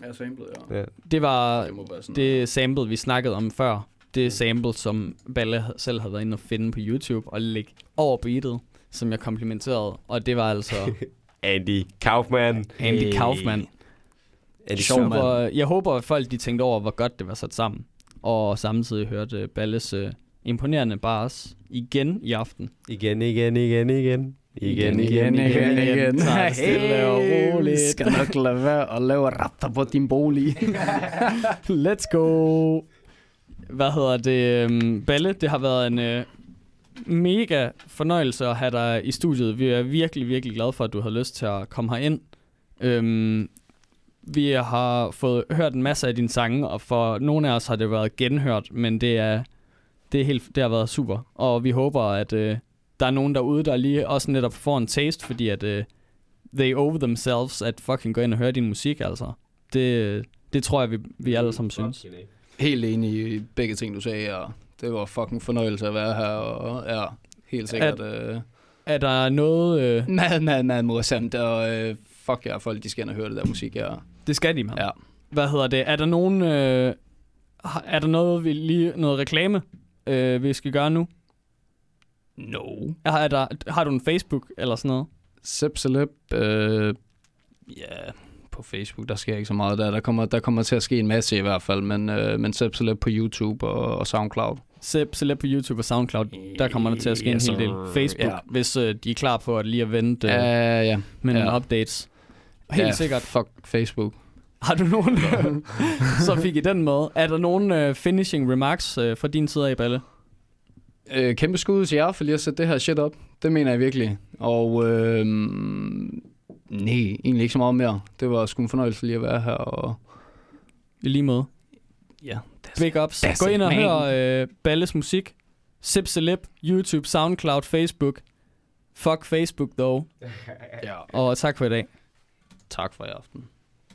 Ja, samlet, ja. Ja. Det var Det sådan det sample, vi snakkede om før. Det sample, som Balle selv havde været inde og finde på YouTube og lægge over beatet, som jeg komplimenterede. Og det var altså Andy Kaufman. Andy Hey. Kaufman. Andy Sjov Kaufman. jeg håber, at folk de tænkte over, hvor godt det var sat sammen. Og samtidig hørte Balles uh, imponerende bars igen i aften. Igen, igen, igen, igen. Igen, igen, igen, igen. igen, det stille og roligt. Skal nok lade være at lave raptor på din bolig. Let's go! Hvad hedder det? øhm, Balle, det har været en øh, mega fornøjelse at have dig i studiet. Vi er virkelig, virkelig glade for, at du har lyst til at komme herind. Øhm, vi har fået hørt en masse af dine sange, og for nogle af os har det været genhørt, men det er, det er helt, det har været super. Og vi håber, at øh, der er nogen derude, der lige også netop får en taste, fordi at øh, they owe themselves at fucking gå ind og høre din musik, altså. Det, det tror jeg, vi, vi alle sammen synes. Helt enig i begge ting, du sagde. Og det var fucking fornøjelse at være her. Og ja, helt sikkert. Øh, Er der noget... Øh, mad, mad, mad morsomt. Og øh, fuck ja, folk de skal ind og høre det der musik. Ja. det skal de, mand. Ja. Hvad hedder det? Er der nogen... Øh, er der noget, vi lige, noget reklame, øh, vi skal gøre nu? No. Er, er der, har du en Facebook eller sådan noget? Sip Celeb, øh, ja, på Facebook, der sker ikke så meget der. Der kommer, der kommer til at ske en masse i hvert fald, men, øh, men Sip Celeb på YouTube og, og Soundcloud. Seb Celeb på YouTube og Soundcloud, der kommer der til at ske Yes, en hel del. Facebook, Ja. hvis øh, de er klar på at lige at vente øh, Ja, ja. med nogle ja. updates. Helt ja, sikkert. Fuck Facebook. Har du nogen, så fik I den med. Er der nogen øh, finishing remarks øh, fra din side af, Balle? Øh, kæmpe skud til jer for lige at sætte det her shit op. Det mener jeg virkelig. Og øh, nej, egentlig ikke så meget mere. Det var sgu en fornøjelse lige at være her. Og I lige måde. ja, Big ups. Gå ind og man. hør øh, Balles musik. Sip Celeb, YouTube, Soundcloud, Facebook. Fuck Facebook, dog. ja. Og tak for i dag. Tak for i aften.